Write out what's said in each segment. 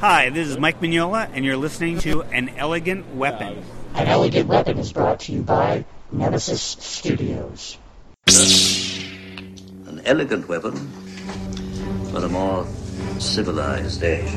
Hi, this is Mike Mignola, and you're listening to An Elegant Weapon. An Elegant Weapon is brought to you by Nemesis Studios. An elegant weapon for a more civilized age.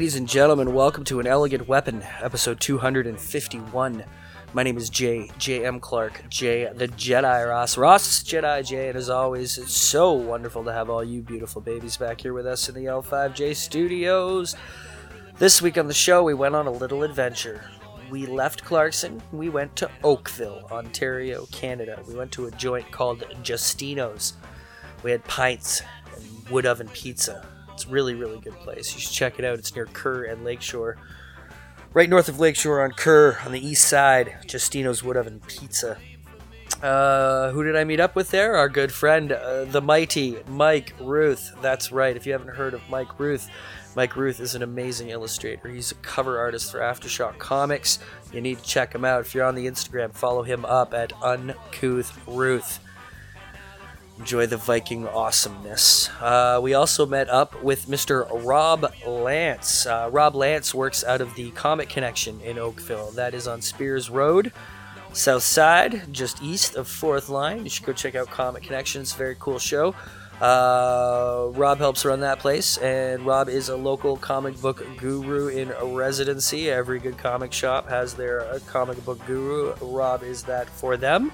Ladies and gentlemen, welcome to An Elegant Weapon, episode 251. My name is Jay, J.M. Clark, Jay the Jedi Ross, Ross Jedi Jay, and as always, it's so wonderful to have all you beautiful babies back here with us in the L5J studios. This week on the show, we went on a little adventure. We left Clarkson, we went to Oakville, Ontario, Canada. We went to a joint called Justino's. We had pints and wood oven pizza. It's really, really good place. You should check it out. It's near Kerr and Lakeshore. Right north of Lakeshore on Kerr on the east side, Justino's Wood Oven Pizza. Uh, who did I meet up with there? Our good friend, uh, the mighty Mike Ruth. That's right. If you haven't heard of Mike Ruth, Mike Ruth is an amazing illustrator. He's a cover artist for Aftershock Comics. You need to check him out. If you're on the Instagram, follow him up at Uncouth Ruth enjoy the Viking awesomeness. Uh, we also met up with Mr. Rob Lance. Uh, Rob Lance works out of the Comic Connection in Oakville. That is on Speers Road, south side, just east of Fourth Line. You should go check out Comic Connection. It's a very cool show. Uh, Rob helps run that place, and Rob is a local comic book guru in residency. Every good comic shop has their uh, comic book guru. Rob is that for them.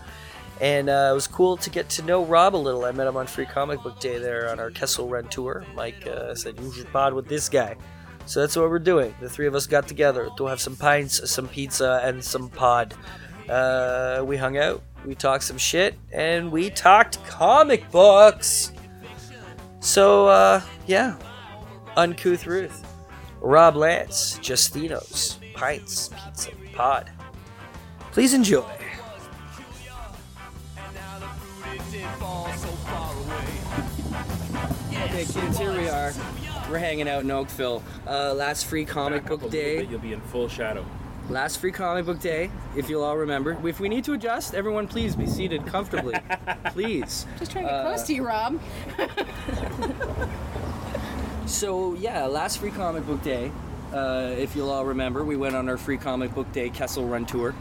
And uh, it was cool to get to know Rob a little. I met him on Free Comic Book Day there on our Kessel Run tour. Mike uh, said, You should pod with this guy. So that's what we're doing. The three of us got together to have some pints, some pizza, and some pod. Uh, we hung out, we talked some shit, and we talked comic books. So, uh, yeah. Uncouth Ruth, Rob Lance, Justinos, Pints, Pizza, Pod. Please enjoy. Okay, kids, here we are. We're hanging out in Oakville. Uh, last free comic Back up book a day. bit, You'll be in full shadow. Last free comic book day, if you'll all remember. If we need to adjust, everyone please be seated comfortably. please. Just trying to get Uh, close to you, Rob. So, yeah, last free comic book day, uh, if you'll all remember, we went on our free comic book day Kessel Run tour.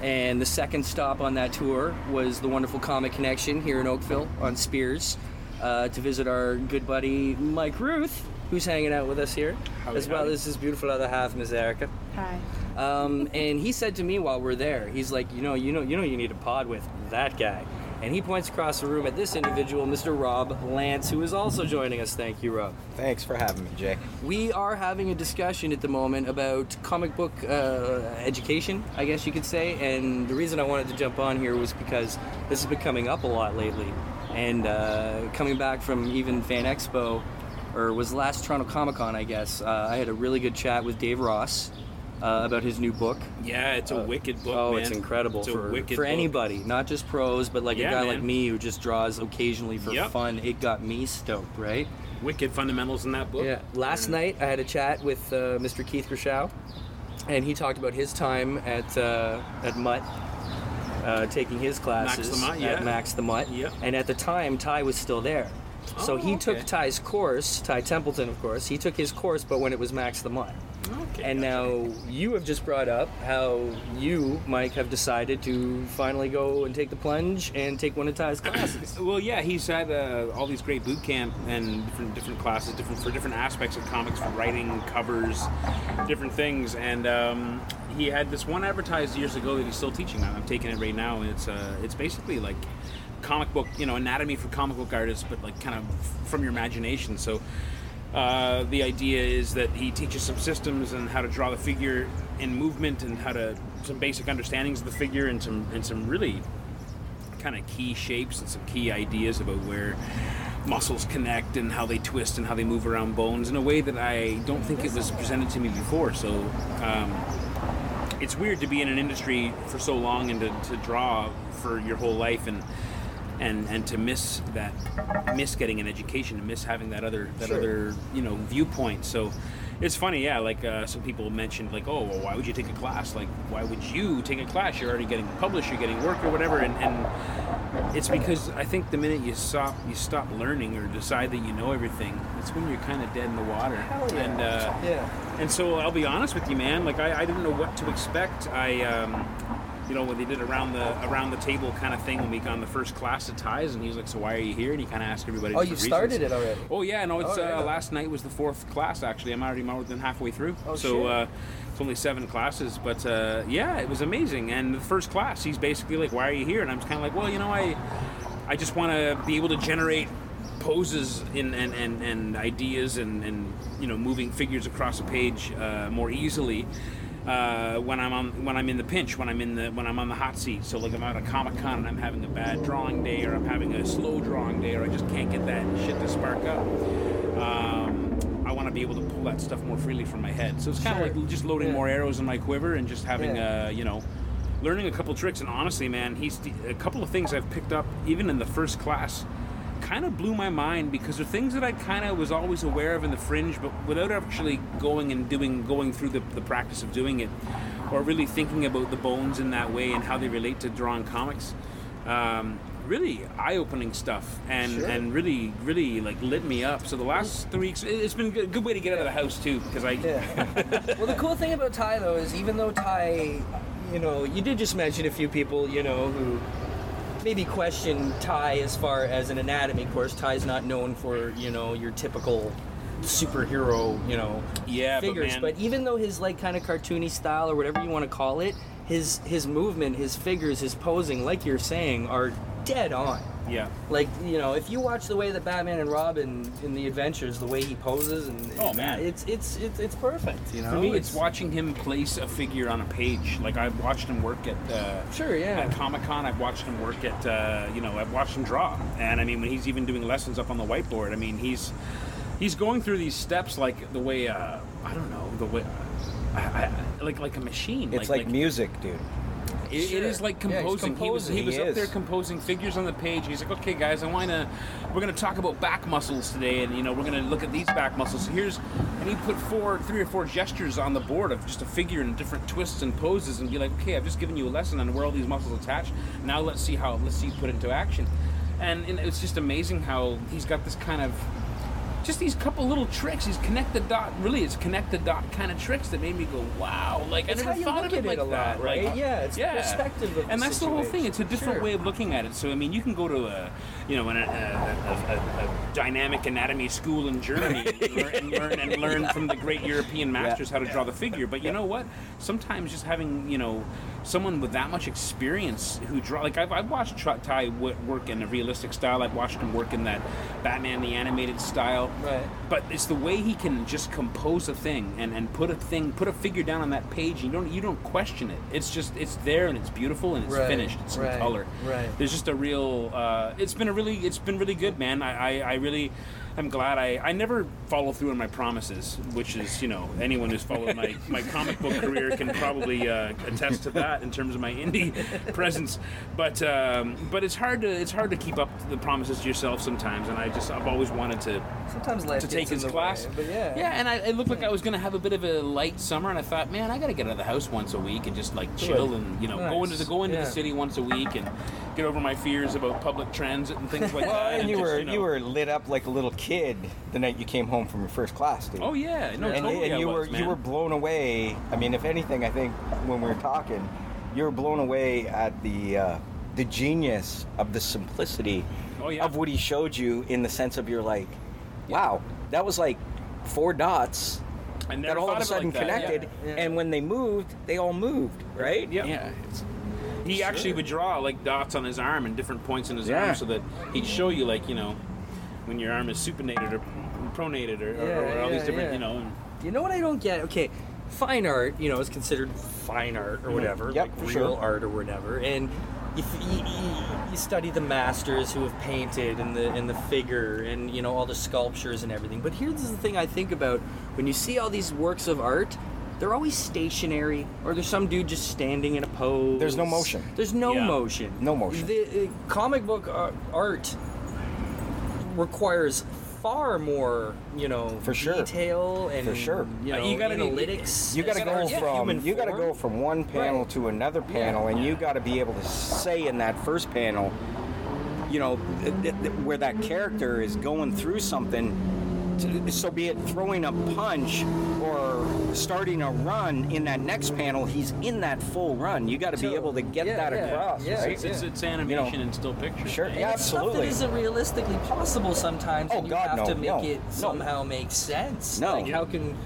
And the second stop on that tour was the wonderful Comic Connection here in Oakville on Speers uh, to visit our good buddy Mike Ruth, who's hanging out with us here, Howdy, as well howdy. as his beautiful other half, Miss Erica. Hi. Um, and he said to me while we're there, he's like, you know, you know, you know, you need a pod with that guy. And he points across the room at this individual, Mr. Rob Lance, who is also joining us. Thank you, Rob. Thanks for having me, Jay. We are having a discussion at the moment about comic book uh, education, I guess you could say. And the reason I wanted to jump on here was because this has been coming up a lot lately. And uh, coming back from even Fan Expo, or was last Toronto Comic Con, I guess, uh, I had a really good chat with Dave Ross uh, about his new book. Yeah, it's a wicked book, Oh, man. it's incredible It's a for, wicked for book. anybody, not just pros, but like Yeah, a guy like me who just draws occasionally for Yep. fun. It got me stoked, right? Wicked fundamentals in that book. Yeah. Last night I had a chat with uh, Mr. Keith Grashow, and he talked about his time at uh, at Mutt, uh, taking his classes Mutt, yeah. at Max the Mutt. Yep. And at the time, Ty was still there. So Oh, he took. Ty's course, Ty Templeton, of course. He took his course, but when it was Max the Mutt. Okay. And now you have just brought up how you, Mike, have decided to finally go and take the plunge and take one of Ty's classes. Well, yeah, he's had uh, all these great boot camp and different different classes, different for different aspects of comics, for writing, covers, different things. And um, he had this one advertised years ago that he's still teaching. now. I'm taking it right now, and it's uh, it's basically like comic book, you know, anatomy for comic book artists, but like kind of from your imagination. So. Uh, the idea is that he teaches some systems and how to draw the figure in movement and how to some basic understandings of the figure and some and some really kind of key shapes and some key ideas about where muscles connect and how they twist and how they move around bones in a way that I don't think it was presented to me before. So um, it's weird to be in an industry for so long and to, to draw for your whole life and and and to miss that miss getting an education to miss having that other that Sure. other you know viewpoint so it's funny yeah like uh, some people mentioned like oh well why would you take a class like why would you take a class you're already getting published you're getting work or whatever and, and it's because I think the minute you stop you stop learning or decide that you know everything it's when you're kind of dead in the water Hell yeah. and uh, Yeah. and so I'll be honest with you, man. Like I, I didn't know what to expect. I, um, you know, when they did around the around the table kind of thing when we got on the first class of Ty's, and he's like, "So why are you here?" And he kind of asked everybody. Oh, you've started reasons. it already? Oh yeah, no. It's Oh, yeah. uh, last night was the fourth class. Actually, I'm already more than halfway through. Oh, so uh, it's only seven classes, but uh, yeah, it was amazing. And the first class, he's basically like, "Why are you here?" And I'm just kind of like, "Well, you know, I, I just want to be able to generate." poses in, and, and, and ideas and, and you know moving figures across a page uh, more easily uh, when I'm on when I'm in the pinch when I'm in the when I'm on the hot seat so like I'm out at Comic Con and I'm having a bad drawing day or I'm having a slow drawing day or I just can't get that shit to spark up um, I want to be able to pull that stuff more freely from my head so it's kind of Sure. like just loading Yeah. more arrows in my quiver and just having Yeah. uh, you know learning a couple tricks and honestly man he's a couple of things I've picked up even in the first class kind of blew my mind because they're things that I kind of was always aware of in the fringe, but without actually going and doing, going through the, the practice of doing it, or really thinking about the bones in that way and how they relate to drawing comics. Um, really eye-opening stuff, and Sure. and really really like lit me up. So the last three weeks, it- it's been a good, good way to get out of the house too, because I Yeah. well, the cool thing about Ty though is even though Ty, you know, you did just mention a few people, you know, who maybe question Ty as far as an anatomy course. Ty's not known for you know your typical superhero, you know, Yeah, but figures. man- But, even though his like kind of cartoony style or whatever you want to call it, his his movement, his figures, his posing, like you're saying, are dead on. yeah. Like you know, if you watch the way that Batman and Robin in the Adventures, the way he poses, and Oh, man. it's it's it's, it's perfect. You know, For me, it's watching him place a figure on a page. Like I've watched him work at uh, Sure, yeah. at Comic Con. I've watched him work at uh, you know I've watched him draw, and I mean when he's even doing lessons up on the whiteboard. I mean he's he's going through these steps like the way uh, I don't know the way. I, I, like like a machine. It's like, music, dude. It, it is like Yeah, he's composing. he was he was He up there composing figures on the page. He's like, okay, guys, I want to. We're going to talk about back muscles today, and you know, we're going to look at these back muscles. So here's, and he put four, three or four gestures on the board of just a figure and different twists and poses, and be like, okay, I've just given you a lesson on where all these muscles attach. Now let's see how let's see you put into action. And, and it's just amazing how he's got this kind of just these couple little tricks. these connect the dot. Really, it's connect the dot kind of tricks that made me go, "Wow!" Like It's I how never you thought look of at it it like a lot, right? Like, Yeah, it's the perspective of and that's the whole thing. It's a different Sure. way of looking at it. So I mean, you can go to a, you know, an, a, a, a, a dynamic anatomy school in Germany and, learn, and learn and learn from the great European masters how to draw the figure. But you know what? Sometimes just having you know someone with that much experience who draw like I've, I've watched Ty work in a realistic style. I've watched him work in that Batman the animated style. Right. But it's the way he can just compose a thing and, and put a thing, put a figure down on that page. And you don't you don't question it. It's just it's there and it's beautiful and it's Right, finished. It's right, in color. right. There's just a real. Uh, it's been a really it's been really good, man. I, I, I really. I'm glad I, I never follow through on my promises, which is, you know, anyone who's followed my, my comic book career can probably uh, attest to that in terms of my indie presence. But um, but it's hard to it's hard to keep up the promises to yourself sometimes, and I just I've always wanted to Sometimes life to take his class. way, but yeah, yeah, and I, it looked like I was going to have a bit of a light summer, and I thought, man, I got to get out of the house once a week and just like chill and you know go into the go into Yeah. the city once a week and get over my fears about public transit and things like that. and you just, were know- you were lit up like a little kid the night you came home from your first class, dude. Oh yeah, no, and, totally. and I you was, were man. you were blown away. I mean, if anything, I think when we were talking, you were blown away at the uh, the genius of the simplicity Oh, yeah. of what he showed you in the sense of you're like, wow, that was like four dots I that all of a sudden like that, yeah. connected, Yeah. and when they moved, they all moved, right? Yeah. yeah. It's, He actually would draw like dots on his arm and different points in his Yeah. arm so that he'd show you like you know when your arm is supinated or pronated or, or- or all these different yeah. you know. And, You know what I don't get? Okay, fine art, you know, is considered fine art or whatever, Yep, like for real sure. art or whatever, and you, f- you, you, you study the masters who have painted and the and the figure and you know all the sculptures and everything. But here's the thing I think about when you see all these works of art. they're always stationary, or there's some dude just standing in a pose. There's no motion. There's no Yeah. motion. No motion. The uh, comic book uh, art requires far more, you know, For sure. detail and For sure. you Uh, know, you gotta- analytics. You got to go from human you got to go from one panel Right. to another panel, and you got to be able to say in that first panel, you know, th- th- th- where that character is going through something. To- So be it throwing a punch or starting a run in that next panel, he's in that full run. You got to be able to get yeah, that yeah, across, yeah, right? It's, it's, it's animation and still pictures. Sure, right? yeah, And it's stuff that isn't realistically possible sometimes. Oh, and you God, have no, to make no, it no. somehow make sense. No. like how can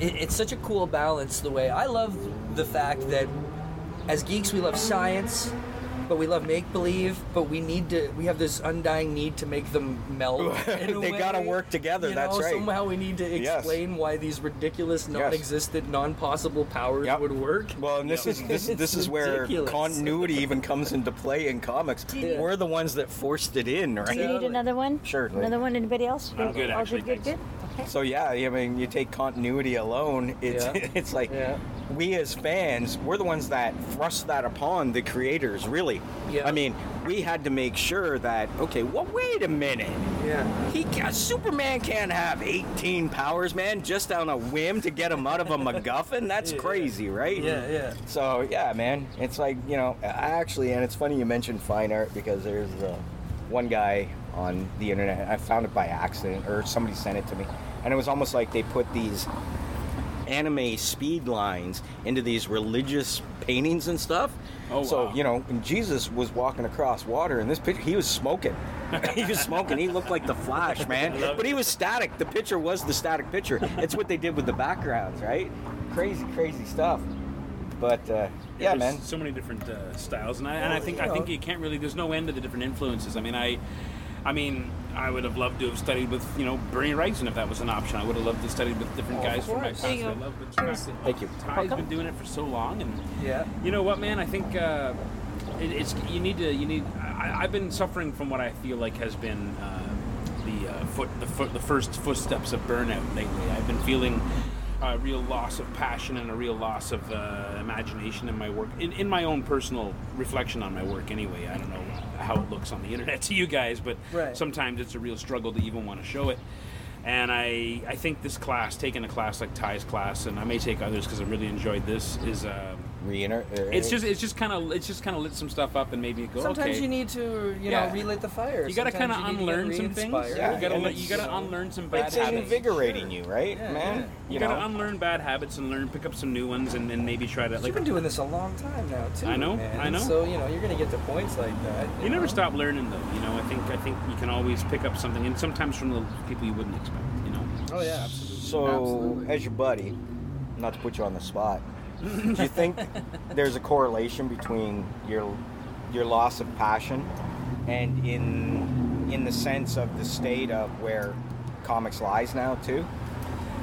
it, it's such a cool balance. The way I love the fact that as geeks we love science, but we love make believe. But we need to. We have this undying need to make them melt. They gotta work together, You that's know, right. Somehow we need to Yes. explain why these ridiculous, non-existent, non-possible powers Yep. would work. Well, and this is this It's this is where ridiculous. continuity even comes into play in comics. Yeah. We're the ones that forced it in, right? Do right? you need another one? Sure, Another one? Anybody else? I'm good, All actually, Good, good, thanks. good. Okay. So yeah, I mean, you take continuity alone. It's Yeah. it's like Yeah. We as fans, we're the ones that thrust that upon the creators. Really, Yeah. I mean, we had to make sure that okay, well, wait a minute. Yeah. He can, Superman can't have 18 powers, man, just on a whim to get him out of a MacGuffin. That's Yeah. crazy, right? Yeah. Yeah. So yeah, man, it's like you know, I actually, and it's funny you mentioned fine art because there's uh, one guy on the internet. I found it by accident, or somebody sent it to me, and it was almost like they put these anime speed lines into these religious paintings and stuff. Oh, so wow. you know, when Jesus was walking across water in this picture, he was smoking. he was smoking. He looked like the Flash, man. But he was static. The picture was the static picture. It's what they did with the backgrounds, right? Crazy, crazy stuff. But uh, yeah, There's man. So many different uh, styles, and I, and I think I think you can't really. There's no end to the different influences. I mean, I, I mean, I would have loved to have studied with you know Bernie Wrightson if that was an option. I would have loved to study with different guys from my course. past. You I love the fact that Thank you. Ty's been doing it for so long, and Yeah. you know what, man? I think uh, it, it's you need to you need. I, I've been suffering from what I feel like has been uh, the uh, foot the foot the first footsteps of burnout lately. I've been feeling a real loss of passion and a real loss of uh, imagination in my work. In, in my own personal reflection on my work, anyway. I don't know how it looks on the internet to you guys, but Right. sometimes it's a real struggle to even want to show it. And I, I think this class, taking a class like Ty's class, and I may take others because I really enjoyed this, is uh, Reiner. it's just it's just kind of it's just kind of lit some stuff up and maybe go Sometimes okay. you need to, you Yeah. know, relight the fire. you gotta kind of Sometimes you need to unlearn some things. Yeah, you gotta and le- it's, you gotta uh, unlearn some bad it's habits. invigorating you, right, Yeah, man? yeah. You, You gotta unlearn bad habits and learn pick up some new ones and then maybe try to Like, You've been doing this a long time now, too. I know, man. I know. So you know you're gonna get to points like that. You never know? stop learning though. You know, I think I think you can always pick up something, and sometimes from the people you wouldn't expect. You know. Oh yeah, absolutely. So, Absolutely. as your buddy, not to put you on the spot, do you think there's a correlation between your your loss of passion and in in the sense of the state of where comics lies now too?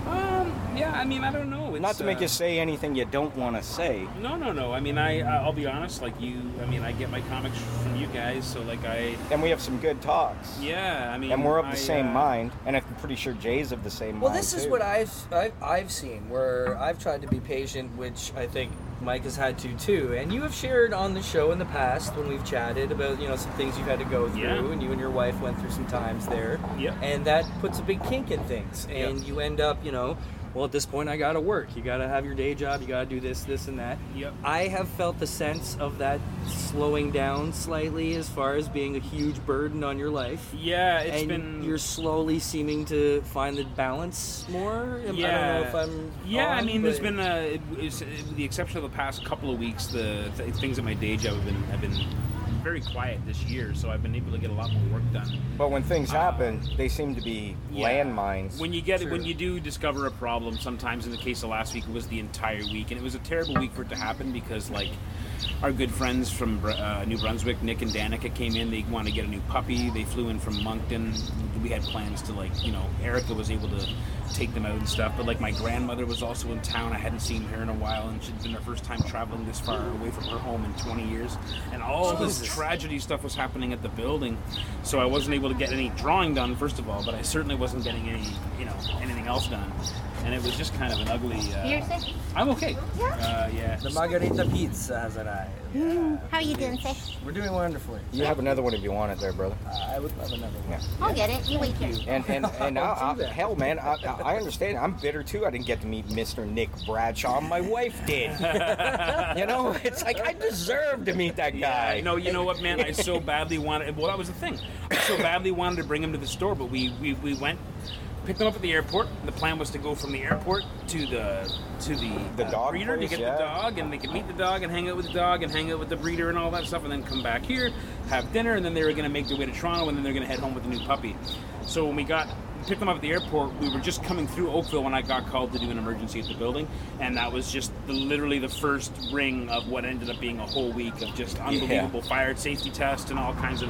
Um. Yeah. I mean, I don't know. It's, Not to make uh, you say anything you don't want to say. No, no, no. I mean, I uh, I'll be honest. Like you, I mean, I get my comics from you guys, so like I. And we have some good talks. Yeah. I mean. And we're of the I, same uh, mind, and I'm pretty sure Jay's of the same Well, mind. Well, this is too. what I've, I've I've seen where I've tried to be patient, which I think Mike has had to too. And you have shared on the show in the past when we've chatted about you know some things you've had to go through, Yeah. and you and your wife went through some times there. Yep. And that puts a big kink in things, and Yep. you end up you know. Well, at this point, I gotta work. You gotta have your day job. You gotta do this, this, and that. Yep. I have felt the sense of that slowing down slightly as far as being a huge burden on your life Yeah, it's and been. you're slowly seeming to find the balance more. I don't know if I'm. Yeah, I on, mean, there's been, uh, it, with the exception of the past couple of weeks, the th- things at my day job have been have been very quiet this year, so I've been able to get a lot more work done. But when things Uh, happen, they seem to be Yeah. landmines. When you get Sure. when you do discover a problem, sometimes in the case of last week, it was the entire week, and it was a terrible week for it to happen because like our good friends from uh, New Brunswick, Nick and Danica, came in. They want to get a new puppy. They flew in from Moncton. We had plans to like you know Erica was able to take them out and stuff, but like my grandmother was also in town. I hadn't seen her in a while, and she'd been her first time traveling this far away from her home in 20 years, and all this tragedy stuff was happening at the building. So I wasn't able to get any drawing done, first of all, but I certainly wasn't getting any, you know, anything else done. And it was just kind of an ugly. You're Uh. I'm okay. Yeah. Uh, yeah. The margarita pizza has arrived. How are you doing, sick? We're doing wonderfully. You have another one if you want it there, brother. I would love another one. Yeah. I'll get it. You wait here. And and and I, I'll I, that. hell, man, I, I I understand. I'm bitter too. I didn't get to meet Mr. Nick Bradshaw. My wife did. you know, it's like I deserve to meet that guy. Yeah, no, you know what, man? I so badly wanted. Well, that was the thing. I so badly wanted to bring him to the store, but we we, we went, picked them up at the airport. The plan was to go from the airport to the to the, The uh, dog breeder place, to get yeah. the dog, and they could meet the dog and hang out with the dog and hang out with the breeder and all that stuff, and then come back here, have dinner, and then they were going to make their way to Toronto, and then they're going to head home with the new puppy. So when we got picked them up at the airport, we were just coming through Oakville when I got called to do an emergency at the building, and that was just the, literally the first ring of what ended up being a whole week of just unbelievable fire safety tests and all kinds of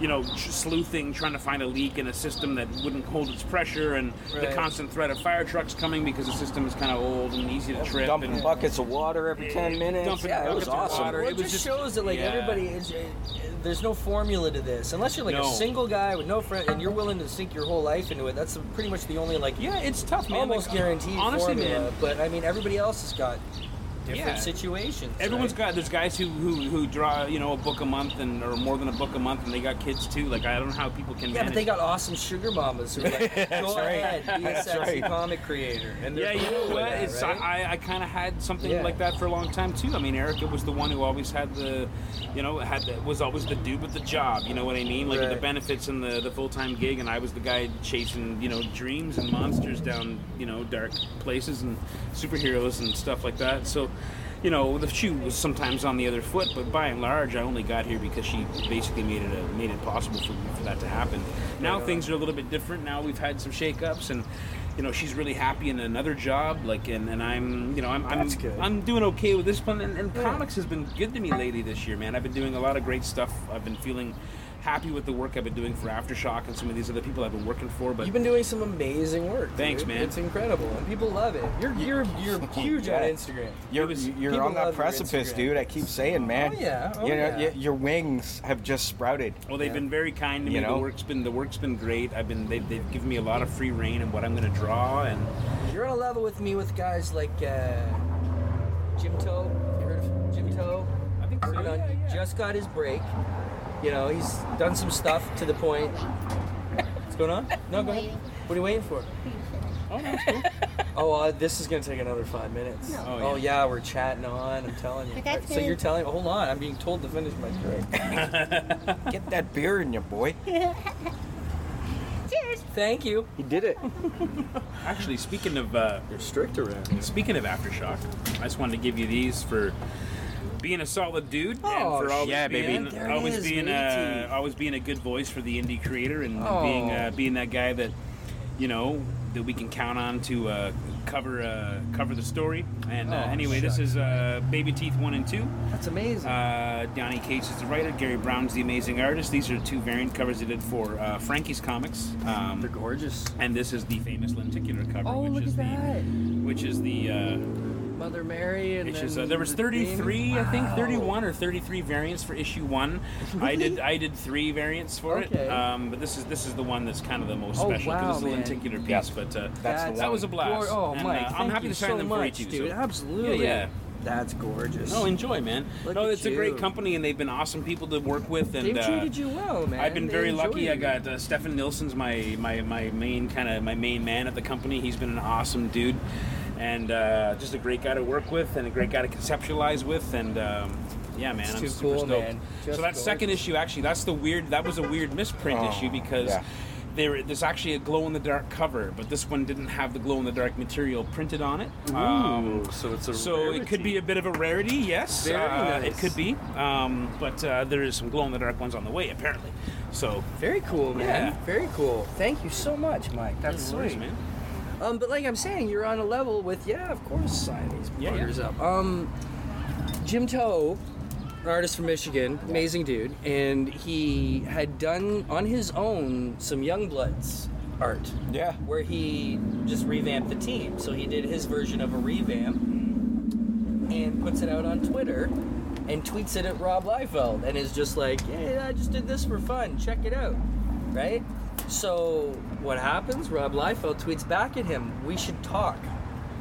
you know sleuthing trying to find a leak in a system that wouldn't hold its pressure and the constant threat of fire trucks coming because the system is kind of old and easy to trip Dumping and buckets of water every ten minutes. Dumping yeah, it was buckets of awesome. water. Well, It it was just just- shows that like yeah. everybody is. uh, there's no formula to this unless you're like No. a single guy with no friend and you're willing to sink your whole life into it. That's pretty much the only like yeah it's tough man almost Like, guaranteed honestly formula. man But I mean, everybody else has got different Yeah. situations. Everyone's right? got there's guys who, who who draw you know a book a month and or more than a book a month and they got kids too like I don't know how people can Yeah, manage but they got awesome sugar mamas who are like, go right. ahead, be a That's sexy right. comic creator. And Yeah, you know what? that, It's right? I, I kind of had something Yeah. like that for a long time too. I mean, Erica was the one who always had the, you know, had the, was always the dude with the job. You know what I mean? Like with the benefits and the the full time gig, and I was the guy chasing you know dreams and monsters down you know dark places and superheroes and stuff like that. So. You know, the shoe was sometimes on the other foot, but by and large, I only got here because she basically made it a, made it possible for, for that to happen. Now things are a little bit different. Now we've had some shakeups, and you know she's really happy in another job like and, and i'm you know i'm I'm. I'm doing okay with this one and, and comics has been good to me lately this year man i've been doing a lot of great stuff i've been feeling happy with the work i've been doing for aftershock and some of these other people i've been working for but You've been doing some amazing work. Thanks, dude. man. It's incredible, and people love it. You're you're you're huge on Instagram. You're, was- you're on that precipice, dude. I keep saying, man. Oh, yeah. Oh, you know, yeah. y- your wings have just sprouted. well they've been very kind to me You know? the work's been the work's been great i've been they've, they've given me a lot of free reign in what i'm going to draw and You're on a level with me with guys like uh, Jim Towe. You heard of Jim Towe? I think so, Working on- yeah, yeah. just got his break. You know, he's done some stuff to the point. What's going on? No, go ahead. What are you waiting for? oh that's cool Oh, uh, this is gonna take another five minutes. No. Oh, Oh, yeah. yeah. we're chatting on. I'm telling you. But so you're telling? Hold on, I'm being told to finish my drink. Get that beer in you, boy. Cheers. Thank you. He did it. actually speaking of uh, You're strict around. Speaking of aftershock, I just wanted to give you these for being a solid dude Oh, and for always yeah, baby. being There always is, being matey. uh, always being a good voice for the indie creator and Oh. being uh, being that guy that you know that we can count on to uh, cover uh, cover the story. And uh, Oh, anyway, this is uh, Baby Teeth one and two. That's amazing. Uh, Donny Cates is the writer. Garry Brown's the amazing artist. These are two variant covers he did for uh, Frankie's Comics. Um, They're gorgeous. and this is the famous lenticular cover, Oh, which look is at that. the which is the uh, Mother Mary and which is, then uh, there was 33 thing. i think 31 or 33 variants for issue one i did i did three variants for Okay. it um, but this is this is the one that's kind of the most Oh, special wow, because it's a man. lenticular piece Yeah. but uh, That's the that was a blast Oh, And, Mike, uh, i'm happy to sign so them much, for you too dude. so- Absolutely. yeah, yeah. That's gorgeous. no enjoy man Look no at it's a great company and they've been awesome people to work with and They've uh, treated you well, man. I've been They very enjoy lucky. I got uh, Stefan Nilsson's my my my main kind of my main man at the company. He's been an awesome dude, and uh, just a great guy to work with, and a great guy to conceptualize with, and. Um, yeah, man, It's I'm too super cool, stoked. man. So Just that second issue, actually, that's the weird. That was a weird misprint Oh, issue because yeah. there, there's actually a glow in the dark cover, but this one didn't have the glow in the dark material printed on it. Um, so it's a so it could be a bit of a rarity, yes. Very uh, It could be, um, but uh, there is some glow in the dark ones on the way, apparently. So very cool, man. Yeah. Very cool. Thank you so much, Mike. That's no worries, sweet. man. Um, but like I'm saying, you're on a level with yeah, of course, sign these Yeah, buggers yeah. up. Um, Jim Towe, an artist from Michigan, amazing dude, and he had done on his own some Youngbloods art. Yeah. where he just revamped the team. So he did his version of a revamp and puts it out on Twitter and tweets it at Rob Liefeld and is just like, "Hey, I just did this for fun. Check it out." Right? So what happens? Rob Liefeld tweets back at him. We should talk.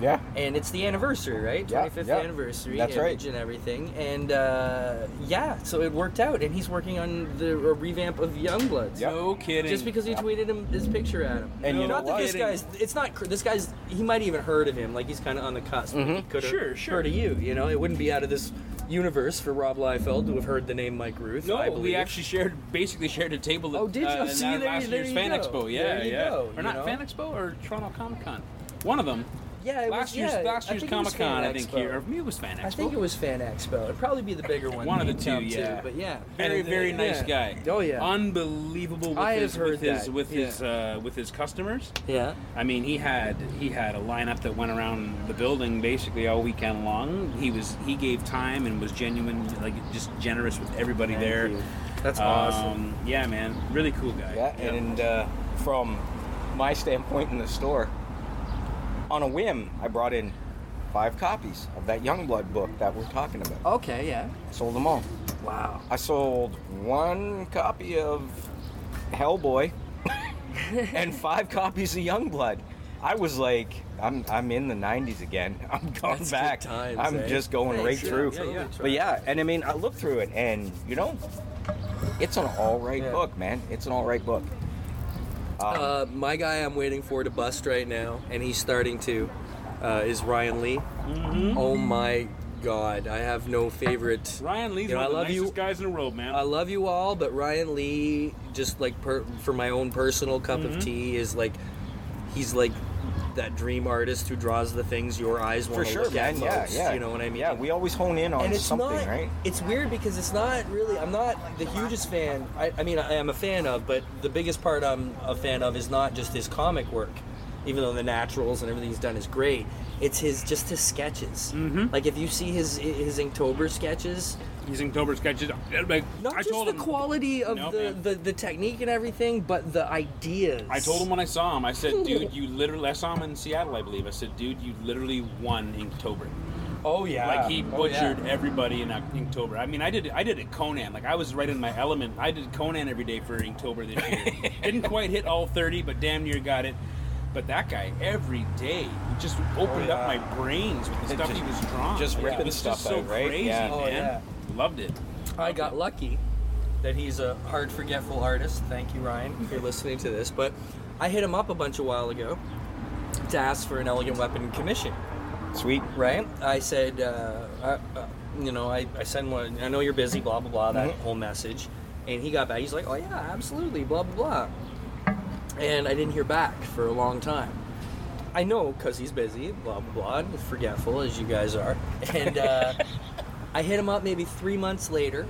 Yeah. and it's the anniversary, right? Yeah, 25th yeah. anniversary, That's right. and everything, and uh, yeah, so it worked out, and he's working on the a revamp of Youngbloods. Yep. No kidding. Just because he tweeted him his picture at him, And you know not that this guy's, it's not this guy's. He might even heard of him, like he's kind of on the cusp. Mm-hmm. He could have Sure, sure. heard of you. You know, it wouldn't be out of this universe for Rob Liefeld to have heard the name Mike Ruth. No, I believe. we actually shared, basically shared a table. At, Oh, did you? Uh, See, that there- last there year's Fan go. Expo. Yeah, yeah. go, or not know? Fan Expo or Toronto Comic Con. One of them. Yeah, it last was, year's yeah, last year's think it was Comic Con, I think here, or maybe it was Fan Expo. I think it was Fan Expo. It'd probably be the bigger one. One of the two, town, yeah. But yeah, very And, uh, very nice yeah. guy. Oh yeah. unbelievable. With I have his, heard with his with yeah. his uh, with his customers. yeah. I mean, he had he had a lineup that went around the building basically all weekend long. He was he gave time and was genuine, like just generous with everybody Thank there. you. That's awesome. Um, yeah, man, really cool guy. Yeah, and uh, from my standpoint in the store, on a whim, I brought in five copies of that Youngblood book that we're talking about. Okay. Yeah. Sold them all. Wow. I sold one copy of Hellboy and five copies of Youngblood. I was like, I'm I'm in the '90s again. I'm going That's back. good times, I'm eh? just going Thanks, right yeah, through. yeah, yeah. But yeah, and I mean, I looked through it, and you know, it's an all right Yeah. book, man. It's an all right book. Um, Uh, my guy I'm waiting for to bust right now, and he's starting to, uh, is Ryan Lee. Mm-hmm. Oh my God, I have no favorite. Ryan Lee's You know, one of I the love nicest you. guys in the world, man. I love you all, but Ryan Lee, just like per, for my own personal cup Mm-hmm. of tea, is like he's like that dream artist who draws the things your eyes want to sure, look man. at Yeah, most. yeah. You know what I mean? Yeah, we always hone in on and it's something, not, right? It's weird because it's not really. I'm not the hugest fan. I, I mean, I am a fan of, but the biggest part I'm a fan of is not just his comic work, even though the naturals and everything he's done is great. It's his just his sketches. Mm-hmm. Like if you see his his Inktober sketches, He's in October sketches. Like, not I just told the him, quality of No, the, man. the the technique and everything, but the ideas. I told him when I saw him. I said, "Dude, you literally." I saw him in Seattle, I believe. I said, "Dude, you literally won Inktober." Oh yeah. Like he Oh, butchered yeah. everybody in Oc- Inktober. I mean, I did I did it Conan. Like I was right in my element. I did Conan every day for Inktober this year. Didn't quite hit all thirty, but damn near got it. But that guy every day he just opened Oh, up yeah. my brains with the It stuff just- he was drawing. just Like, it ripping was stuff just so out, right? Crazy, Yeah. Oh, man. yeah. Loved it. I got lucky that he's a hard forgetful artist. Thank you, Ryan, you're listening to this. But I hit him up a bunch of while ago to ask for an elegant weapon commission. Sweet. Right? I said, uh, uh, uh, you know, I, I send one. I know you're busy. Blah blah blah. That Mhm. whole message, and he got back. He's like, oh yeah, absolutely. Blah blah blah. And I didn't hear back for a long time. I know because he's busy. Blah blah blah. Forgetful as you guys are, and. I hit him up maybe three months later,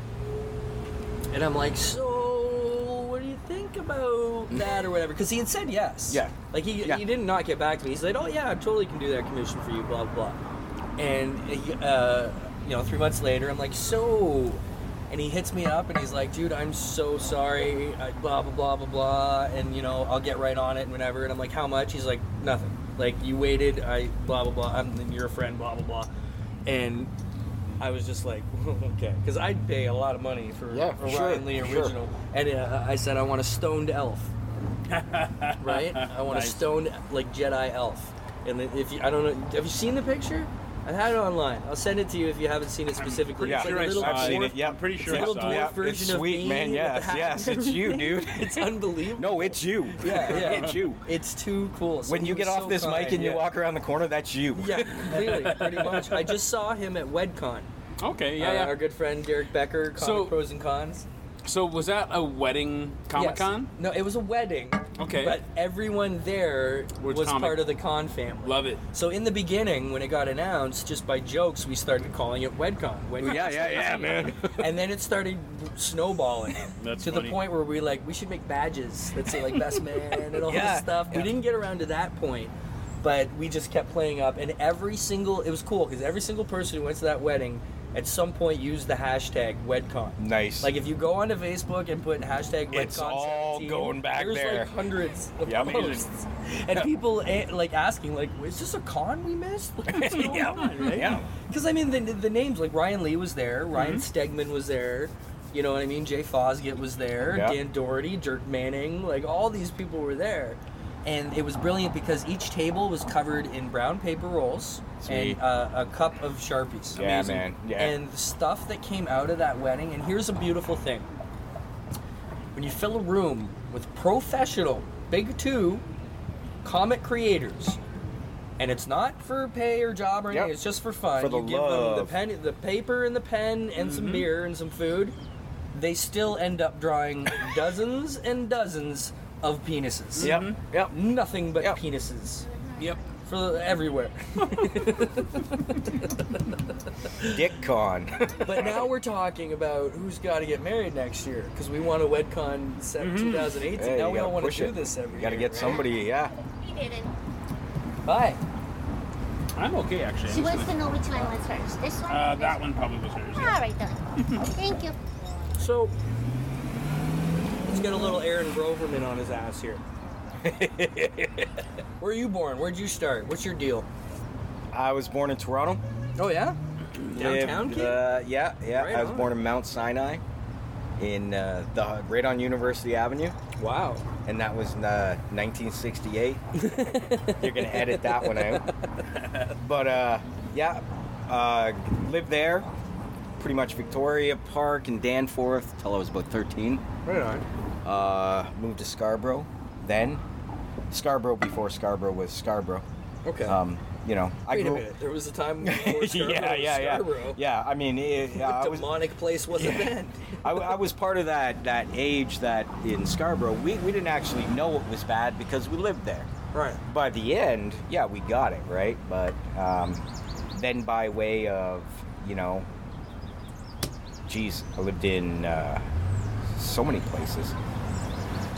and I'm like, "So, what do you think about that, or whatever?" Because he had said yes. Yeah. Like he, Yeah. he did not get back to me. He said, "Oh yeah, I totally can do that commission for you." Blah blah. blah. And he, uh, you know, three months later, I'm like, "So," and he hits me up and he's like, "Dude, I'm so sorry." I, blah blah blah blah blah, and you know, I'll get right on it and whatever. And I'm like, "How much?" He's like, "Nothing." Like you waited. I blah blah blah. I'm you're a friend. Blah blah blah. And I was just like, okay, because I'd pay a lot of money for Yeah, for sure, Lee for sure. original, and uh, I said I want a stoned elf, right? I want Nice. a stoned like Jedi elf. And then if you, I don't know, have you seen the picture? I had it online. I'll send it to you if you haven't seen it specifically. pretty It's sure like I a little I've seen dwarf- it. Yeah, I'm pretty It's sure a I little saw dwarf it. Yeah, version it's of sweet, me man. Yes, yes, it's you, dude. It's unbelievable. No, it's you. Yeah, yeah. it's you. It's too cool. So When you get off so this kind, mic and you walk around the corner, that's you. Yeah, completely, pretty much. I just saw him at WedCon. Okay, yeah, Uh, yeah. Our good friend Derek Becker, Comic So- Pros and Cons. So was that a wedding Comic Con? Yes. No, it was a wedding. Okay. But everyone there Was was, comic. part of the con family. Love it. So in the beginning, when it got announced, just by jokes, we started calling it WedCon. WedCon. Yeah, yeah, yeah, man. and then it started snowballing That's to funny. the point where we like we should make badges that say like best man and all Yeah, this stuff. yeah. We didn't get around to that point, but we just kept playing up. And every single it was cool because every single person who went to that wedding at some point use the hashtag WedCon. Nice. Like if you go onto Facebook and put hashtag WedCon, It's all going back there's there. like hundreds of Yeah, posts, and people like asking like, "Is this a con we missed? Like, What's going Yeah, on?" Right? yeah. Because I mean, the, the names like Ryan Lee was there, Ryan Mm-hmm. Stegman was there, You know what I mean? Jay Fosgate was there, Yeah. Dan Doherty, Dirk Manning, like all these people were there. And it was brilliant because each table was covered in brown paper rolls Sweet. and uh, a cup of Sharpies. Yeah, man. Yeah. And the stuff that came out of that wedding, and here's a beautiful thing. When you fill a room with professional, big two, comic creators, and it's not for pay or job or anything, Yep. it's just for fun. For the you give them the. Mm-hmm. pen, the paper and the pen and some beer and some food. They still end up drawing dozens and dozens of penises. Yep. Yep. Nothing but Yep. penises Yep. for the, everywhere. Dick con. but now we're talking about who's got to get married next year because we want a WedCon set 2018. Hey, now we don't want to do it. this every You gotta year. get somebody. Yeah. We didn't. Bye. I'm okay actually. She I'm wants just to know which one was hers. This one? uh, that one probably was hers. All yeah. right then. Thank you. So let's get a little Aaron Groverman on his ass here. Where are you born? Where'd you start? What's your deal? I was born in Toronto. Oh yeah, downtown Lived, kid. Uh, yeah, yeah. Right I was on. born in Mount Sinai, in uh, the right on University Avenue, wow. and that was uh, 1968. You're gonna edit that one out. But uh, yeah, uh, lived there, pretty much Victoria Park and Danforth till I was about 13. Right on. Uh, moved to Scarborough, then Scarborough before Scarborough was Scarborough. Okay. Um, you know, I Wait a minute. There was a time before Scarborough yeah, yeah, yeah, Scarborough. yeah. I mean, it, yeah, I was. demonic place was it then? I, I was part of that that age that in Scarborough we, we didn't actually know it was bad because we lived there. right. By the end, yeah, we got it right, but um, then by way of you know, geez, I lived in uh, so many places.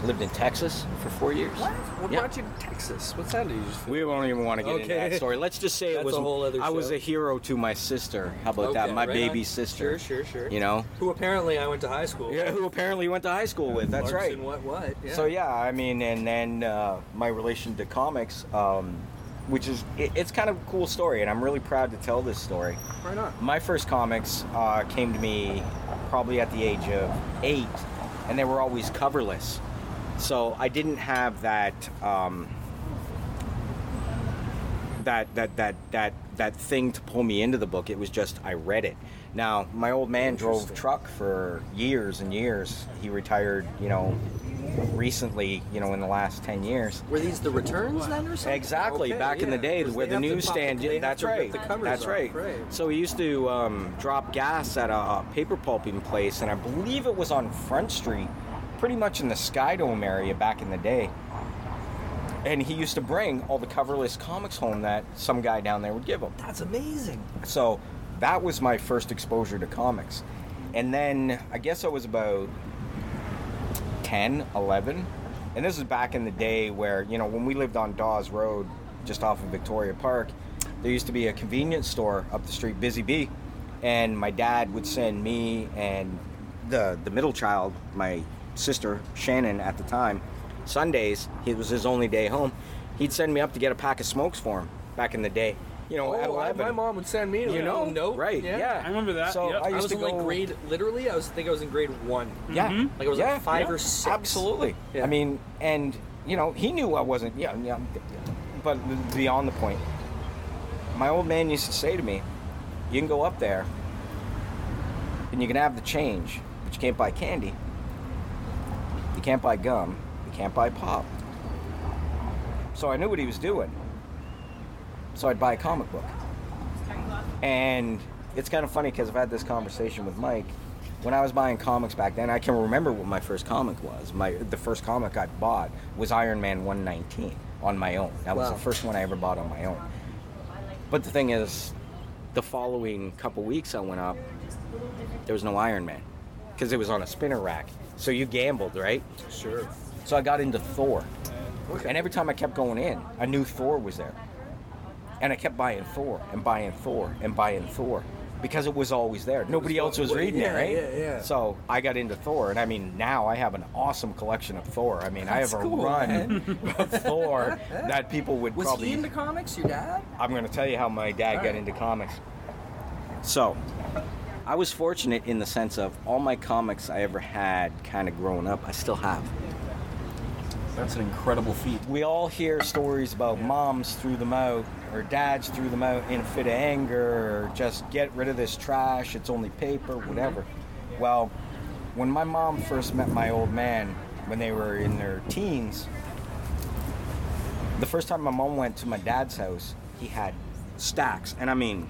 I lived in Texas for four years. What? What Yeah. brought you to Texas? What's that? You just We don't even want to get into Okay. that story. Let's just say it was a whole other I was a hero to my sister. How about that? My right baby on. sister. Sure, sure, sure. You know, Who apparently I went to high school. yeah, who apparently went to high school with. That's right. Clarkson, What? What? Yeah. So yeah, I mean, and then uh, my relation to comics, um, which is it, it's kind of a cool story, and I'm really proud to tell this story. Why not? My first comics uh, came to me probably at the age of eight, and they were always coverless. So I didn't have that um, that that that that that thing to pull me into the book. It was just I read it. Now my old man drove truck for years and years. He retired, you know, recently, you know, in the last ten years. Were these the returns then, or something? Exactly, Okay, back in the day where the newsstand. have that's right. the that's off, right. right. So we used to um, drop gas at a paper pulping place, and I believe it was on Front Street, pretty much in the Skydome area back in the day. And he used to bring all the coverless comics home that some guy down there would give him. That's amazing. So that was my first exposure to comics. And then I guess I was about 10, 11. And this is back in the day where, you know, when we lived on Dawes Road, just off of Victoria Park, there used to be a convenience store up the street, Busy Bee. And my dad would send me and the, the middle child, my sister, Shannon, at the time, Sundays, it was his only day home. He'd send me up to get a pack of smokes for him back in the day. You know, at Oh, I, my mom would send me You know, oh, note. right? Yeah, I remember that, So yep. I I, used was to in go like grade, literally, I was think I was in grade one. Yeah, mm-hmm. Like I was yeah, like five yeah, or six. Absolutely. Yeah. I mean, and you know, he knew I wasn't. Yeah, yeah. But beyond the point, my old man used to say to me, "You can go up there, and you can have the change, but you can't buy candy. You can't buy gum. You can't buy pop." So I knew what he was doing. So I'd buy a comic book. And it's kind of funny because I've had this conversation with Mike. When I was buying comics back then, I can remember what my first comic was. My the first comic I bought was Iron Man 119 on my own. That was Wow. the first one I ever bought on my own. But the thing is, the following couple weeks I went up, there was no Iron Man because it was on a spinner rack. So you gambled, right? Sure. So I got into Thor. And every time I kept going in, a new Thor was there. And I kept buying Thor and buying Thor and buying Thor because it was always there. Nobody else was reading yeah, it, right? yeah, yeah. So I got into Thor, and I mean, now I have an awesome collection of Thor. I mean, I have That's a cool, run of Thor that people would Was probably. Was he into comics? Your dad? I'm going to tell you how my dad got Alright. into comics. So, I was fortunate in the sense of all my comics I ever had kind of growing up, I still have. That's an incredible feat. We all hear stories about moms threw them out or dads threw them out in a fit of anger or just get rid of this trash, it's only paper, mm-hmm. whatever. Well, when my mom first met my old man when they were in their teens, the first time my mom went to my dad's house, he had stacks. And I mean,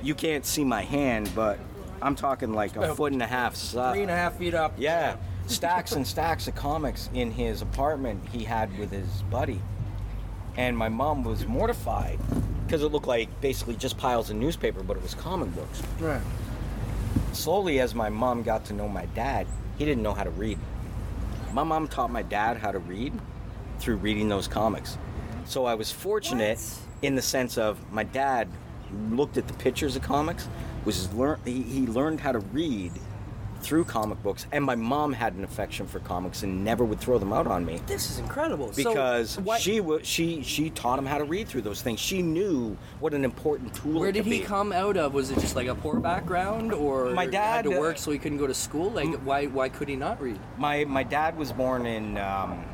you can't see my hand, but I'm talking like a oh. foot and a half. su- Three and a half feet up. yeah, stacks and stacks of comics in his apartment he had with his buddy. And my mom was mortified because it looked like basically just piles of newspaper, but it was comic books. Right. Slowly, as my mom got to know my dad, he didn't know how to read. My mom taught my dad how to read through reading those comics. So I was fortunate in the sense of my dad looked at the pictures of comics, was learn he, he learned how to read through comic books, and my mom had an affection for comics and never would throw them out on me This is incredible. So, because what- she she she taught him how to read through those things. She knew what an important tool. Where did he be. come out of? Was it just like a poor background, or My dad had to work uh, so he couldn't go to school? Like, why why could he not read? My my dad was born in um,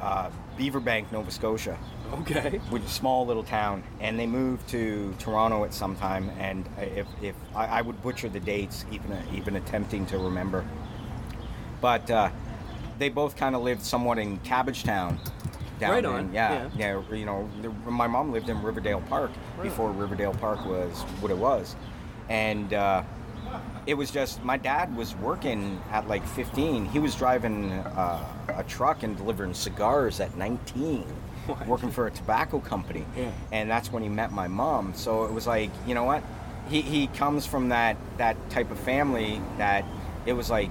uh, Beaverbank, Nova Scotia, Okay. which is a small little town, and they moved to Toronto at some time. And if, if I, I would butcher the dates, even even attempting to remember, but uh, they both kind of lived somewhat in Cabbagetown. Down Right in- on, yeah, yeah, You know, the, my mom lived in Riverdale Park before Riverdale Park was what it was, and. Uh, it was just my dad was working at like 15 he was driving uh, a truck and delivering cigars at 19 working for a tobacco company Yeah. and that's when he met my mom so it was like you know what he, he comes from that that type of family that it was like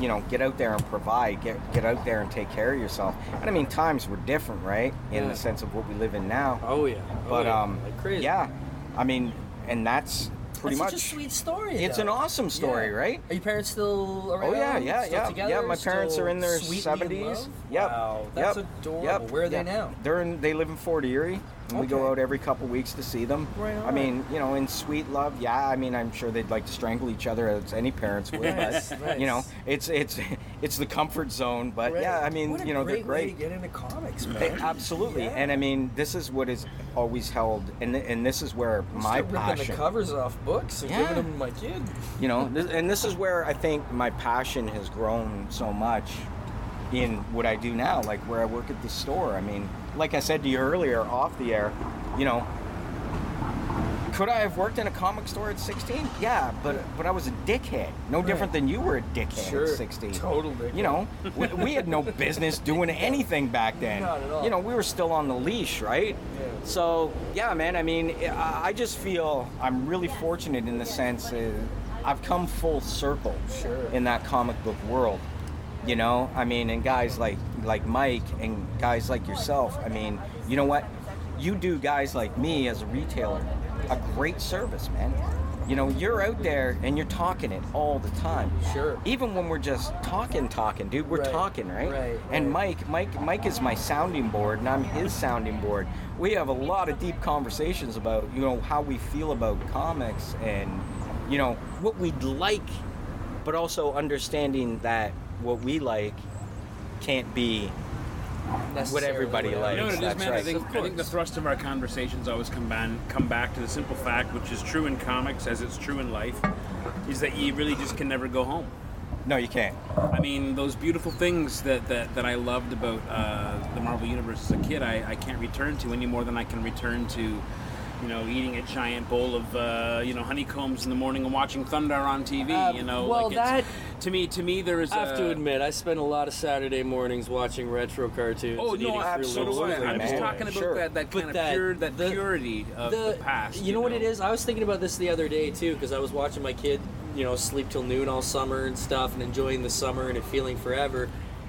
you know get out there and provide get get out there and take care of yourself and i mean times were different right in Yeah. the sense of what we live in now Oh yeah. Oh, but yeah. um like crazy. yeah i mean and that's pretty That's much such a sweet story. it's though. an awesome story, Yeah. right? Are your parents still around? Oh yeah, yeah, Still yeah, together? yeah. My parents Still are in their seventies. Yep. Wow, that's yep, adorable. Yep. Where are they yep. now? They're in. They live in Fort Erie, and we go out every couple weeks to see them. Right I mean, you know, in sweet love. Yeah. I mean, I'm sure they'd like to strangle each other as any parents would. Nice, but, nice. You know, it's it's it's the comfort zone. But yeah, I mean, you know, they're way great. to get into comics, man. They- absolutely, Yeah. and I mean, this is what is always held, and and this is where my Start ripping the covers off books and Yeah. giving them to my kid. you know this, and this is where i think my passion has grown so much in what i do now like where i work at the store i mean like i said to you earlier off the air you know could i have worked in a comic store at 16 yeah but but i was a dickhead. No different than you were a dickhead Sure. at 16 Total dickhead. you know we, we had no business doing anything back then. Not at all. you know we were still on the leash right? Yeah. so yeah man i mean i I just feel i'm really fortunate in the sense uh, i've come full circle Sure. in that comic book world. You know i mean and guys like like mike and guys like yourself i mean you know what? You do guys like me as a retailer a great service man. You know you're out there and you're talking it all the time. Sure. even when we're just talking talking dude we're Right, talking right? Right, and mike mike mike is my sounding board and i'm his sounding board. We have a lot of deep conversations about you know how we feel about comics and you know what we'd like but also understanding that what we like can't be what everybody Necessarily, likes. You know what it is, That's man? I right. think, I think the thrust of our conversations always come, ban- come back to the simple fact, which is true in comics as it's true in life, is that you really just can never go home. no you can't I mean, those beautiful things that, that, that I loved about uh, the Marvel Universe as a kid, I, I can't return to any more than I can return to, you know, eating a giant bowl of, uh, you know, honeycombs in the morning and watching Thunder on TV. Uh, you know, well, like it's, to me, to me, there is. I have a, to admit, I spend a lot of Saturday mornings watching retro cartoons. Oh and no, eating Fruit absolutely! I'm just talking about Sure. that, that But kind of pure, that the- purity of the, past. You know what it is? I was thinking about this the other day too, because I was watching my kid, you know, sleep till noon all summer and stuff, and enjoying the summer and it feeling forever.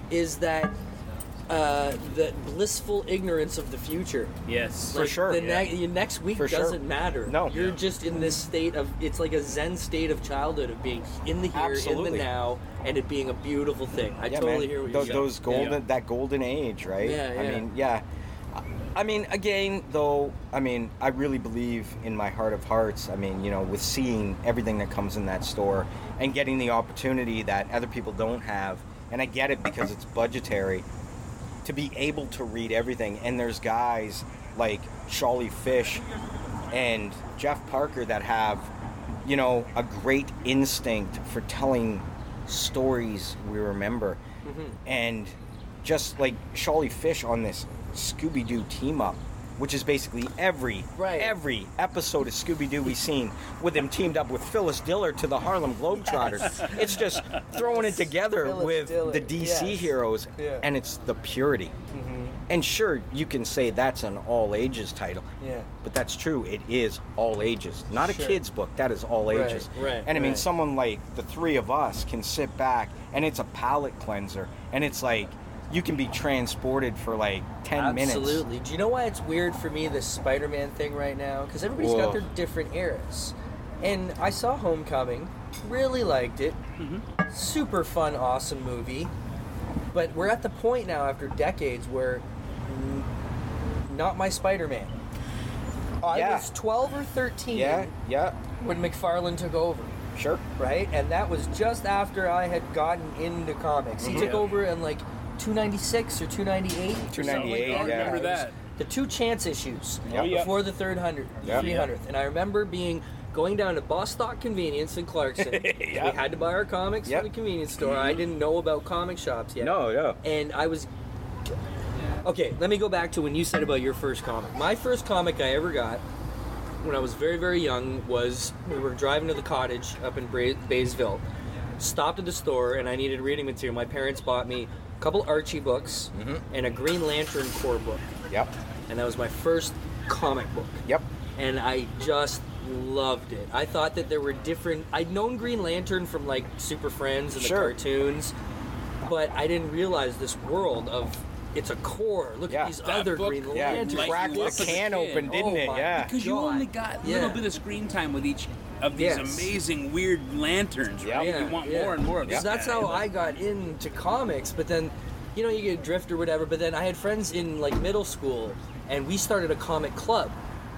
Is that uh, the blissful ignorance of the future? Yes, For sure, The yeah. ne- next week For doesn't matter. No. you're Yeah. just in this state of. It's like a zen state of childhood of being in the here, in the now, and it being a beautiful thing. I yeah, totally man. hear what those, you're saying. those golden Yeah. that golden age, right? Yeah, yeah. I mean, yeah. I mean, again, though, I mean, I really believe in my heart of hearts. I mean, you know, with seeing everything that comes in that store and getting the opportunity that other people don't have, and I get it because it's budgetary, to be able to read everything. And there's guys like Sholly Fisch and Jeff Parker that have, you know, a great instinct for telling stories we remember. Mm-hmm. And just like Sholly Fisch on this Scooby Doo team up, which is basically every Right. every episode of Scooby Doo we've seen with him teamed up with Phyllis Diller to the Harlem Globetrotters. it's just throwing it together Phyllis with Diller, the DC yes. heroes, Yeah. Mm-hmm. and it's the purity. And sure, you can say that's an all ages title. Yeah. But that's true. It is all ages. Not Sure. a kid's book. That is all Right, ages. right, And I mean, right. someone like the three of us can sit back and it's a palate cleanser. And it's like you can be transported for like 10 minutes. Absolutely. Do you know why it's weird for me this Spider-Man thing right now? Because everybody's got their different eras, and I saw Homecoming, really liked it, Mm-hmm. super fun, awesome movie. But we're at the point now after decades where not my Spider-Man. I Yeah. was 12 or 13 Yeah, yeah, when McFarlane took over. sure. right? And that was just after I had gotten into comics. He took Yeah. over in like 296 or 298. or something 298, like that. yeah. I remember It that. The two chance issues Oh, yeah. before the third hundred, Yeah. 300th. And I remember being going down to Bostock Convenience in Clarkson. Yeah. We had to buy our comics Yep. from the convenience store. I didn't know about comic shops yet. No, no. And I was. Okay, let me go back to when you said about your first comic. My first comic I ever got when I was very, very young was we were driving to the cottage up in Bra- Baysville. Stopped at the store and I needed reading material. My parents bought me a couple Archie books mm-hmm. and a Green Lantern Corps book. Yep, And that was my first comic book yep. and I just loved it. I thought that there were different. I'd known Green Lantern from like Super Friends and the Sure. cartoons, but I didn't realize this world of it's a core. Look Yeah. at these That other book- Green Lanterns. Light cracked the up as a can open, didn't Oh it? Yeah. Because you only got a Yeah. little bit of screen time with each of these Yes. amazing weird lanterns, right? Yeah, you want yeah. more and more of So this. that's how I got into comics. But then, you know, you get drift or whatever. But then I had friends in like middle school, and we started a comic club.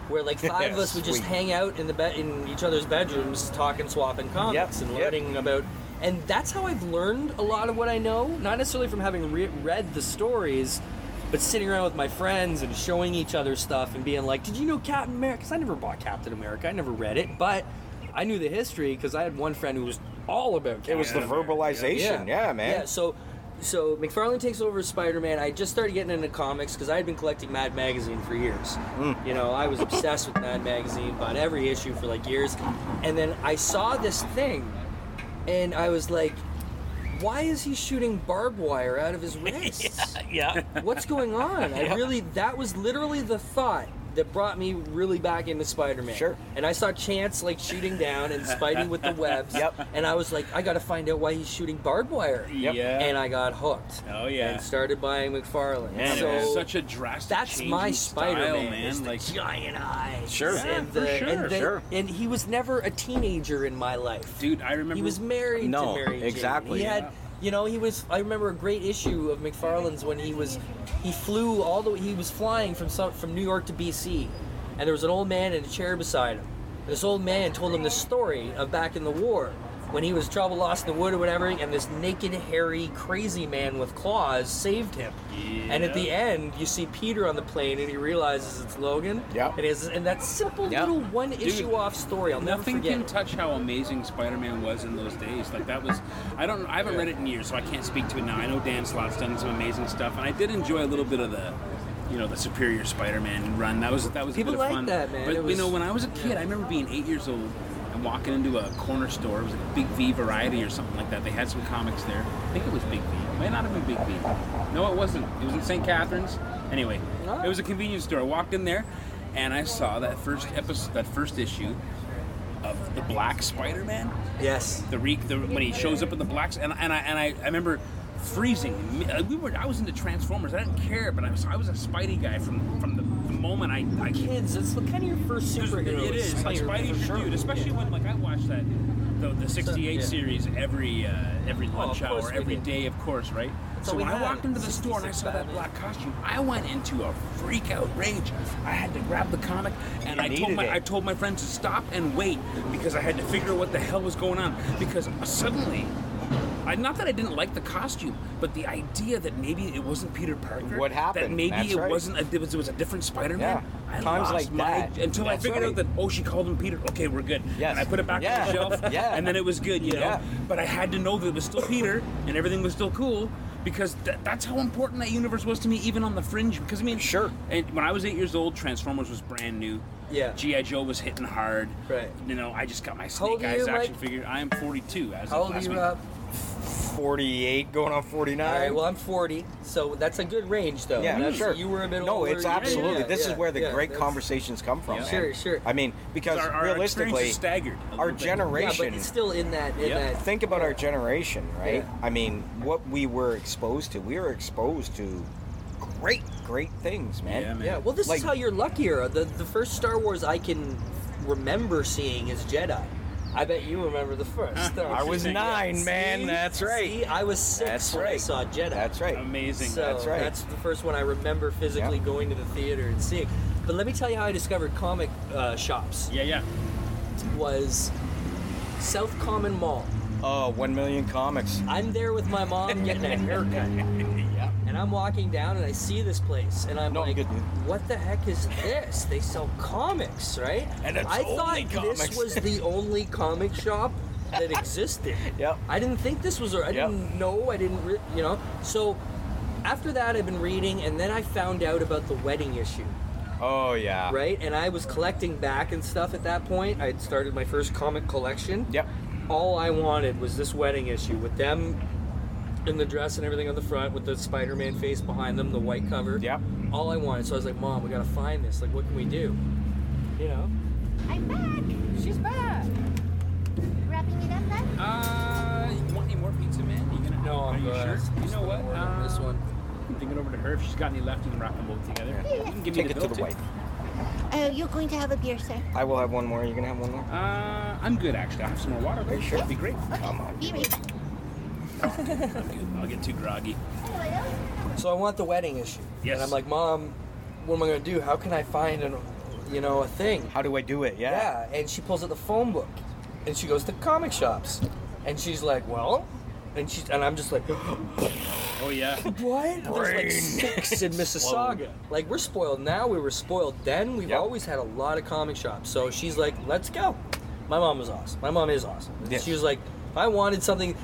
Where like five of us would just hang out in the bed in each other's bedrooms, talking, swapping comics, Yep, and yep. learning about. And that's how I've learned a lot of what I know. Not necessarily from having re- read the stories, but sitting around with my friends and showing each other stuff and being like, "Did you know Captain America?" Because I never bought Captain America. I never read it, but I knew the history because I had one friend who was all about. It was the verbalization. Yeah, man. Yeah, so so McFarlane takes over Spider-Man. I just started getting into comics because I had been collecting Mad Magazine for years. Mm. You know, I was obsessed with Mad Magazine, bought every issue for like years, and then I saw this thing, and I was like, "Why is he shooting barbed wire out of his wrists? yeah. What's going on?" I really that was literally the thought that brought me really back into Spider-Man. Sure. And I saw Chance like shooting down and Spidey with the webs. Yep. And I was like, I got to find out why he's shooting barbed wire. Yep. Yeah. And I got hooked. Oh, yeah. And started buying McFarlane. Yeah, so It's such a drastic that's change my in Spider-Man. man. the Like giant eyes. Sure. Yeah, and, for sure, and, the- sure. and he was never a teenager in my life. dude, I remember He was married No, to Mary Jane. exactly. He Yeah. had, you know, he was. I remember a great issue of McFarlane's when he was, he flew all the way. He was flying from some, from New York to BC, and there was an old man in a chair beside him. This old man told him the story of back in the war when he was trouble lost in the wood or whatever, and this naked, hairy, crazy man with claws saved him. And at the end, you see Peter on the plane, and he realizes it's Logan. Yep. It is, and that simple Yep. little one issue off story, I'll never Nothing forget. can touch how amazing Spider-Man was in those days. Like that was, I don't, I haven't read it in years, so I can't speak to it now. I know Dan Slott's done some amazing stuff, and I did enjoy a little bit of the, you know, the Superior Spider-Man run. That was that was People a bit of like fun. that, man. But It you know, when I was a kid, I remember being eight years old and walking into a corner store. It was like a Big V Variety or something like that. They had some comics there. I think it was Big V. It might not have been Big V. No, it wasn't. It was in St. Catharines. Anyway, Oh. it was a convenience store. I walked in there, and I saw that first episode, that first issue of the Black Spider-Man. Yes. The, re- the when he shows up in the blacks, and and I and I, I remember freezing. We were I was into Transformers. I didn't care, but I was I was a Spidey guy from from the, the moment I. I Kids, it's kind of your first superhero. it is like Spider-Man, Spidey for should sure. do it, especially when like I watched that the, the 68 yeah. series every uh, every lunch of course hour, every day, of course, right? That's so when I walked into the store and I 66 saw that black costume, I went into a freak out rage. I had to grab the comic and I told my it. I told my friends to stop and wait because I had to figure out what the hell was going on because suddenly. I, not that I didn't like the costume, but the idea that maybe it wasn't Peter Parker. What That happened? maybe That's it right. wasn't. A, it, was, it was a different Spider-Man. Yeah. I Times like my, that. until I That's figured out that oh she called him Peter. Okay, we're good. Yes. And I put it back Yeah. on the shelf. Yeah. And then it was good, you know. Yeah. But I had to know that it was still Peter and everything was still cool because th- that's how important that universe was to me, even on the fringe. Because I mean, Sure. And when I was eight years old, Transformers was brand new. Yeah. GI Joe was hitting hard. Right. You know, I just got my Snake Eyes action Mike? figure. I am 42 as How of old are last you, week. Rob? 48 going on 49. All right. Well, I'm 40, so that's a good range, though. yeah, That's- sure. You were a bit No, older. it's absolutely. yeah, this yeah, is where the yeah, great conversations come from. Yeah. Sure, sure. I mean, because Our, our realistically, is staggered. our little bit. Yeah, but it's still in that. In Yeah. that think about our generation, right? Yeah. I mean, what we were exposed to. We were exposed to great, great things, man. Yeah, man. Yeah, well, this Like- is how you're luckier. The the first Star Wars I can remember seeing is Jedi. I bet you remember the first. don't I was nine, man. See? That's right. See, I was six That's when I right. saw Jedi. That's right. Amazing. So That's right. That's the first one I remember physically Yeah. going to the theater and seeing. But let me tell you how I discovered comic uh, shops. yeah, yeah. Was South Common Mall. Oh, one million comics. I'm there with my mom getting a haircut. And I'm walking down and I see this place and I'm No, like, good. what the heck is this? They sell comics, right? And it's I thought this comics. was the only comic shop that existed. Yep. I didn't think this was, I Yep. didn't know, I didn't, re- you know. So after that, I've been reading and then I found out about the wedding issue, Oh yeah. right? And I was collecting back and stuff at that point. I had started my first comic collection Yep. all I wanted was this wedding issue with them in the dress and everything on the front with the Spider-Man face behind them, the white cover. Yep. All I wanted. So I was like, "Mom, we gotta find this. Like, what can we do?" You know. I'm back. She's back. Wrapping it up then? Uh, you want any more pizza, man? Are You gonna? No, Are I'm you good. sure? You know what? gonna this Uh, one. I'm thinking over to her if she's got any left. You can wrap them both together. You can give me Take the it to the too. wife. Oh, you're going to have a beer, sir. I will have one more. You gonna have one more? Uh, I'm good actually. I have some more water. Though. sure? That'd be great. Come on. Be right back. I'm good. I'll get too groggy. So I want the wedding issue. Yes. And I'm like, "Mom, what am I gonna do? How can I find an, you know, a thing?" How do I do it? Yeah. Yeah, and she pulls out the phone book, and she goes to comic shops, and she's like, "Well," and she's and I'm just like, Oh yeah. "What?" There's like six in Mississauga. Like we're spoiled now. We were spoiled then. We've Yep. always had a lot of comic shops. So she's like, "Let's go." My mom was awesome. My mom is awesome. Yes. She was like, "If I wanted something."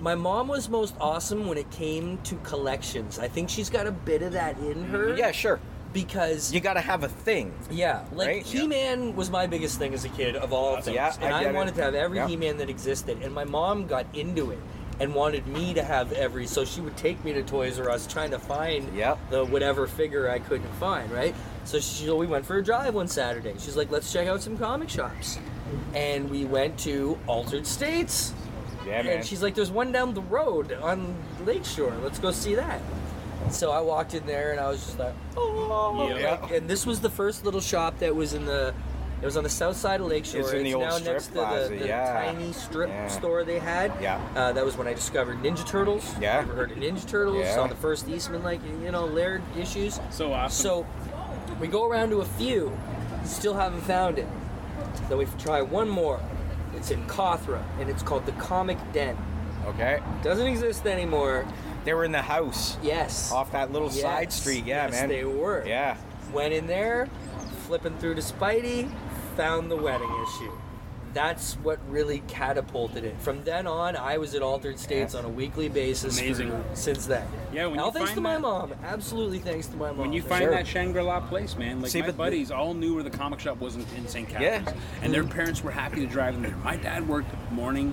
My mom was most awesome when it came to collections. I think she's got a bit of that in her. Yeah, sure. Because You gotta have a thing. yeah, like Right? He Man was my biggest thing as a kid of all uh, things, Yeah, and I I, get it. wanted to have every Yeah. He Man that existed. And my mom got into it and wanted me to have every, so she would take me to Toys R Us trying to find Yep. the whatever figure I couldn't find. Right, so she, we went for a drive one Saturday. She's like, "Let's check out some comic shops," and we went to Altered States. Yeah, man. And she's like, "There's one down the road on Lakeshore. Let's go see that." So I walked in there and I was just like, "Oh!" Yeah. Like, and this was the first little shop that was in the. It was on the south side of Lakeshore. It's in the old now strip next to the, the yeah. tiny strip Yeah. store they had. Yeah. Uh, that was when I discovered Ninja Turtles. Yeah. Ever heard of Ninja Turtles? Yeah. Saw the first Eastman, like you know, Laird issues. So awesome. So we go around to a few, still haven't found it. Then we try one more. It's in Cothra, and it's called the Comic Den. okay. Doesn't exist anymore. They were in the house Yes. off that little side street. Yeah, yes, man. they were. Yeah. Went in there, flipping through to Spidey, found the wedding issue. That's what really catapulted it. From then on, I was at Altered States on a weekly basis. for- Amazing. since then. Yeah, when All you thanks find to my that- mom. Absolutely thanks to my mom. When you find Sure. that Shangri-La place, man, like See, my but the- buddies all knew where the comic shop was in, in St. Catharines, Yeah. Catharines, and their parents were happy to drive them there. My dad worked morning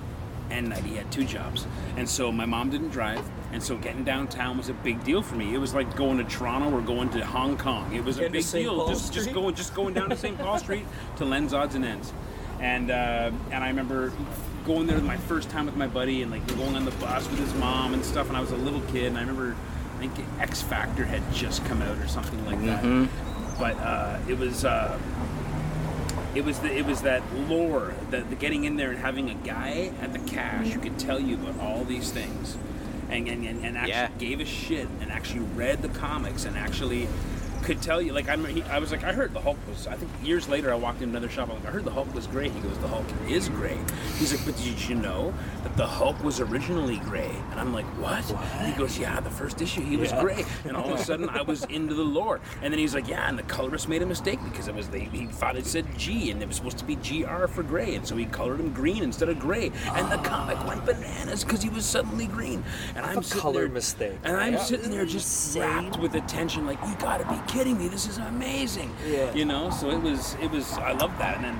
and night; he had two jobs, and so my mom didn't drive, and so getting downtown was a big deal for me. It was like going to Toronto or going to Hong Kong. It was a Getting to big deal. Paul Just just Street? going just going down to St. Paul Street to Len's Odds and Ends, and uh, and I remember going there my first time with my buddy and like going on the bus with his mom and stuff and I was a little kid. And I remember I think X Factor had just come out or something like that. But uh, it was uh, it was the, it was that lore, the, the getting in there and having a guy at the cash who could tell you about all these things, and and, and, and actually Yeah. gave a shit and actually read the comics and actually could tell you. Like I'm, he, I was like, I heard the Hulk was. I think years later, I walked in another shop. I'm like, I heard the Hulk was gray. He goes, the Hulk is gray. He's like, but did you know that the Hulk was originally gray? And I'm like, what? And he goes, yeah, the first issue he was gray. And all of a sudden, I was into the lore. And then he's like, yeah, and the colorist made a mistake because it was they, he thought it said G and it was supposed to be GR for gray, and so he colored him green instead of gray. And the comic went bananas because he was suddenly green. And I'm a color there, mist And I'm Yeah. sitting there just wrapped with attention, like you got to be kidding me! This is amazing. Yeah. You know, so it was, it was. I love that, and then.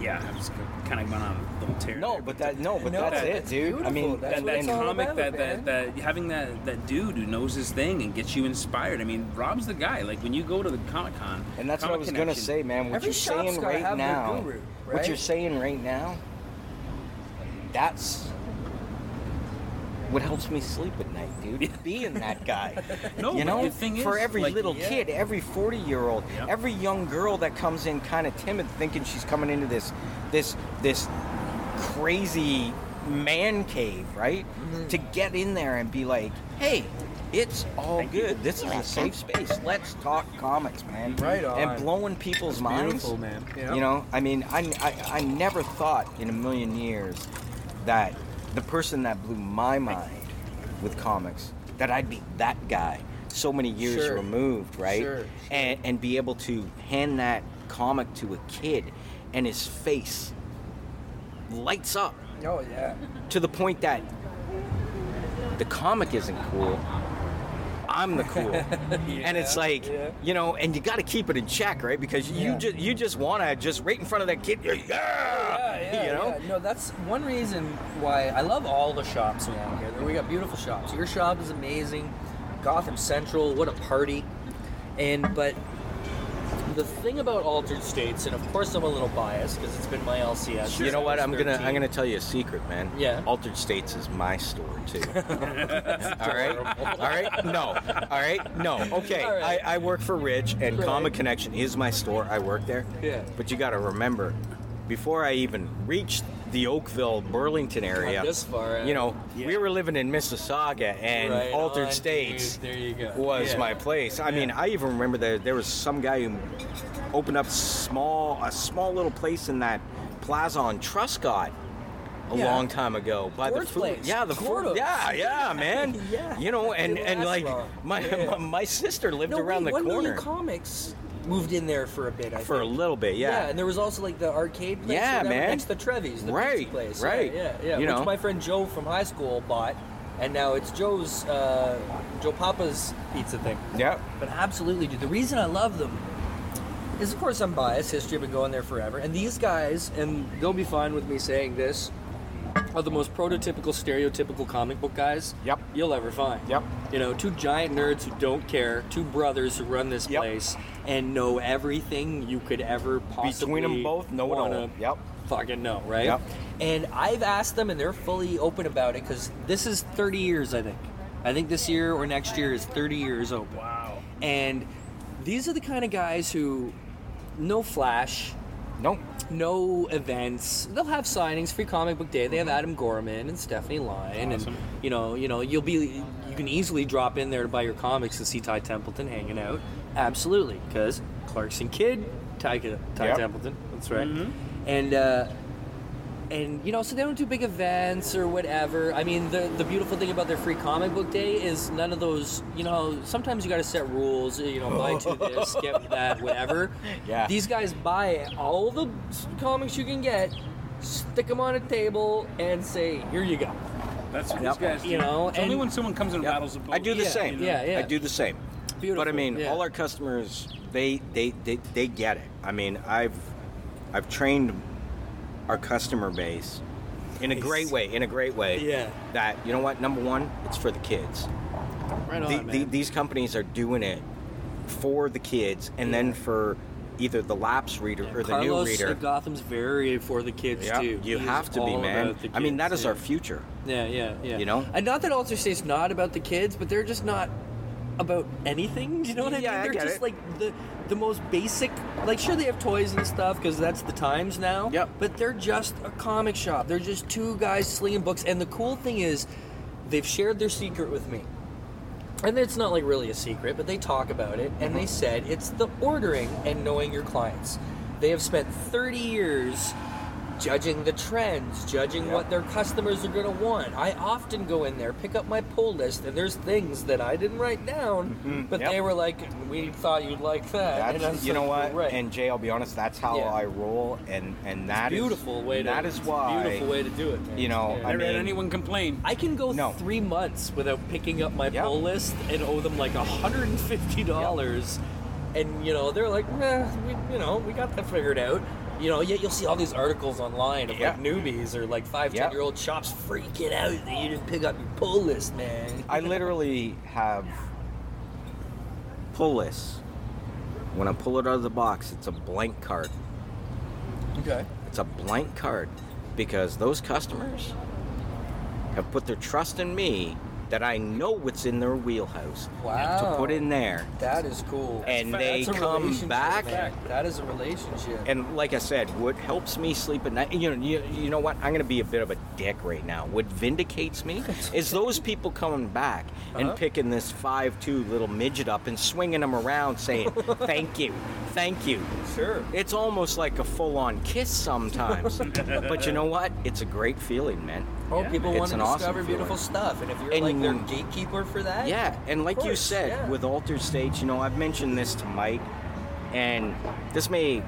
Yeah, I was kind of going on a little tear. No, there, but that no, but No, that's that's it, dude. I mean, That's that, what that comic about, that, man. that that having that that dude who knows his thing and gets you inspired. I mean, Rob's the guy. Like when you go to the Comic Con, And that's what I was gonna say, man. What you're saying right now, guru, what you're saying right now, that's what helps me sleep at night, dude. Being that guy, No, you know, the thing is, for is, every like, little yeah. kid, every forty-year-old, Yep. every young girl that comes in kind of timid, thinking she's coming into this, this, this crazy man cave, right? Mm-hmm. To get in there and be like, hey. It's all good. This is a safe space. Let's talk comics, man. Right on. And blowing people's minds. beautiful, man. Yeah. You know, I mean, I, I, I never thought in a million years that the person that blew my mind with comics, that I'd be that guy so many years Sure. removed, right? Sure, sure. And, and be able to hand that comic to a kid and his face lights up Oh yeah. to the point that the comic isn't cool. I'm the cool, and it's like yeah. you know, and you got to keep it in check, right? Because you Yeah. just you just want to just right in front of that kid, yeah, Yeah, yeah, you know. yeah. No, that's one reason why I love all the shops around here. We got beautiful shops. Your shop is amazing. Gotham Central, what a party. And but the thing about Altered States, and of course I'm a little biased because it's been my LCS. You know what? I'm gonna I'm gonna tell you a secret, man. Yeah. Altered States is my store too. all right, all right. No, all right. No. Okay. Right. I, I work for Rich, and Right. Connection is my store. I work there. Yeah. But you got to remember, before I even reached the Oakville, Burlington area, this far, uh, you know, yeah. we were living in Mississauga, and Right Altered on, States dude. There you go. was Yeah. my place. I mean, I even remember that there was some guy who opened up small a small little place in that plaza on Truscott a Yeah. long time ago by Ford's the food. place. Yeah, the Gordo's. food. Yeah, yeah, man. Yeah. You know, and and like my, Yeah. my my sister lived No, around wait, the One corner Million Comics moved in there for a bit. I for a little bit. Yeah. Yeah. and there was also like the arcade place. Yeah, man. Next to Trevi's, the Right, pizza place. right. Yeah, yeah. yeah. You Which know. my friend Joe from high school bought, and now it's Joe's, uh, Joe Papa's pizza thing. Yep. But absolutely, dude. The reason I love them is, of course, I'm biased. History, I've been going there forever. And these guys, and they'll be fine with me saying this, are the most prototypical, stereotypical comic book guys Yep. you'll ever find. Yep. You know, two giant nerds who don't care, two brothers who run this Yep. place and know everything you could ever possibly Between them both, No all. wanna Yep. Fucking know, right? Yep. And I've asked them, and they're fully open about it because this is 30 years, I think. I think this year or next year is 30 years open. Wow. And these are the kind of guys who, no flash, Nope. no events. They'll have signings, free comic book day. They have Adam Gorham and Stephanie Lyon, Awesome. and you know, you know, you'll be, you can easily drop in there to buy your comics and see Ty Templeton hanging out. Absolutely, because Clarkson Kid, Ty, Ty Yep. Templeton. That's right. And uh, and you know, so they don't do big events or whatever. I mean, the the beautiful thing about their free comic book day is none of those. You know, sometimes you got to set rules. You know, buy two this, get that, whatever. Yeah. These guys buy all the comics you can get, stick them on a table, and say, "Here you go." That's what Yep. these guys do. You know, it's only when someone comes and Yep. rattles a boat. I do the Yeah, same. yeah, yeah. I do the same. Beautiful. But I mean, yeah. all our customers, they, they they they get it. I mean, I've I've trained our customer base in a great way. In a great way. Yeah. That you know what? Number one, it's for the kids. right on, The- the- these companies are doing it for the kids, and then for either the lapse reader or the Carlos new reader. Gotham's very for the kids Yeah, too. you He have to be, man. the I mean, that is yeah. our future. Yeah, yeah, yeah. You know? and not that Alter State's not about the kids, but they're just not about anything. Do you know what I Yeah, mean? They're get just it. like the the most basic. Like, sure, they have toys and stuff because that's the times now. Yep. But they're just a comic shop. They're just two guys slinging books. And the cool thing is, they've shared their secret with me. And it's not like really a secret, but they talk about it, and they mm-hmm. said it's the ordering and knowing your clients. They have spent 30 years judging the trends, judging Yep. what their customers are going to want. I often go in there, pick up my pull list, and there's things that I didn't write down, but Yep. they were like, "We thought you'd like that." That's, was you know like, what? Right. And Jay, I'll be honest, that's how Yeah. I roll, and and that is beautiful way to. That is it's a why beautiful way to do it. Man. you know, Yeah. I Never had mean- anyone complain. I can go No. three months without picking up my Yep. pull list and owe them like hundred and fifty dollars, and you know they're like, eh, we, you know, we got that figured out. You know, yet you'll see all these articles online of Yeah. like newbies or like five, Yep. ten year old shops freaking out that you didn't pick up your pull list, man. I literally have pull lists. When I pull it out of the box, it's a blank card. okay. It's a blank card because those customers have put their trust in me that I know what's in their wheelhouse Wow. to put in there. That is cool. And That's they come back. man. That is a relationship. And like I said, what helps me sleep at night, you know, you, you know what? I'm going to be a bit of a dick right now. What vindicates me is those people coming back and Uh-huh. picking this five-two little midget up and swinging him around, saying, "Thank you, thank you." sure. It's almost like a full-on kiss sometimes. but you know what? It's a great feeling, man. Oh, people want to an awesome discover beautiful feeling. stuff, and if you're And- like their gatekeeper for that, Yeah, and like you said, yeah. with Altered States, you know, I've mentioned this to Mike, and this may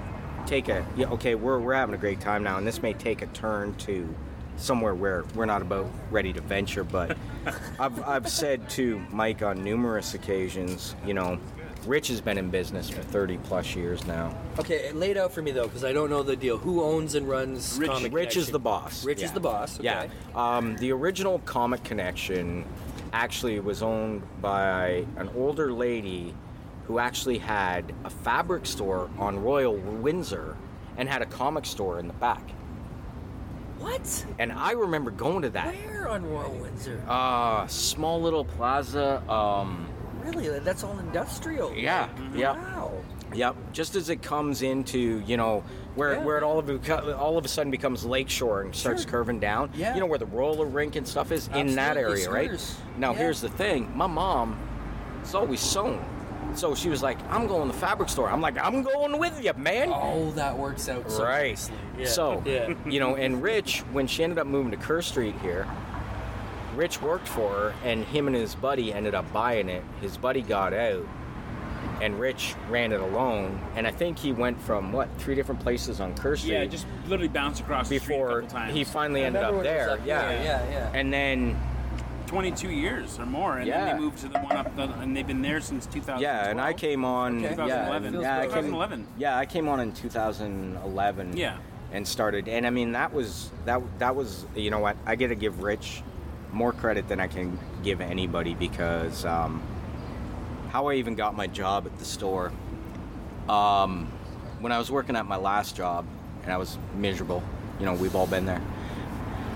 take a yeah, okay, we're we're having a great time now, and this may take a turn to somewhere where we're not about ready to venture, but I've I've said to Mike on numerous occasions, you know, Rich has been in business for 30 plus years now. Okay, lay it out for me though, because I don't know the deal. Who owns and runs Rich- Comic Rich is the boss. Rich is the boss. Okay. Yeah. Um, the original Comic Connection actually was owned by an older lady who actually had a fabric store on Royal Windsor and had a comic store in the back. What? And I remember going to that. Where on Royal Windsor? Uh, small little plaza. Um, really? That's all industrial. yeah, yeah. Wow. Yep. Just as it comes into, you know, where Yeah. where it all of all of a sudden becomes lakeshore and starts Sure. curving down. Yeah. You know where the roller rink and stuff is in that area, right? Now Yeah. here's the thing. My mom is always sewn. So she was like, "I'm going to the fabric store." I'm like, "I'm going with you, man." Oh, that works out so right. nicely. Yeah. So, yeah. you know, and Rich, when she ended up moving to Kerr Street here, Rich worked for her, and him and his buddy ended up buying it. His buddy got out, and Rich ran it alone. And I think he went from what three different places on Kerr Street Yeah, just literally bounced across the street a before times. he finally I ended up when it was there. up yeah. there, yeah, yeah. And then 22 years or more, and Yeah. then they moved to the one up, the, and they've been there since 2000. yeah, and I came on. Okay. Yeah, 2011. yeah, I came, 2011. Yeah, I came on in 2011. Yeah. and started and i mean that was that that was you know what i gotta give rich more credit than i can give anybody because um, how i even got my job at the store um, when i was working at my last job and i was miserable you know we've all been there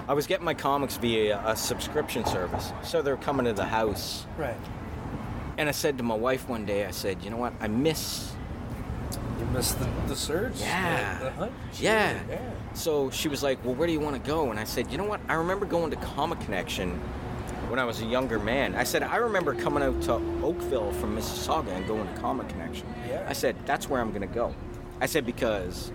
i was getting my comics via a subscription service so they're coming to the house Right. and i said to my wife one day i said you know what i miss You miss the, the surge. Yeah. The, the hunt. Yeah. Yeah. So she was like, Well, where do you want to go? And I said, You know what? I remember going to Comic Connection when I was a younger man. I said, I remember coming out to Oakville from Mississauga and going to Comic Connection. Yeah. I said, That's where I'm going to go. I said, Because.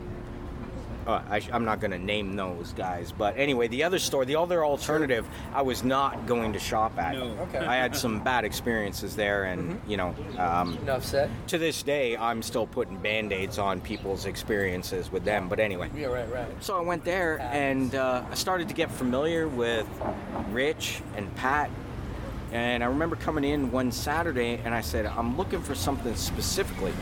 Uh, I, I'm not going to name those guys, but anyway, the other store, the other alternative, I was not going to shop at. No. Okay. I had some bad experiences there, and you know, um, Enough said. to this day, I'm still putting band-aids on people's experiences with them. But anyway, Yeah. Right. Right. so I went there and uh, I started to get familiar with Rich and Pat. And I remember coming in one Saturday and I said, I'm looking for something specifically.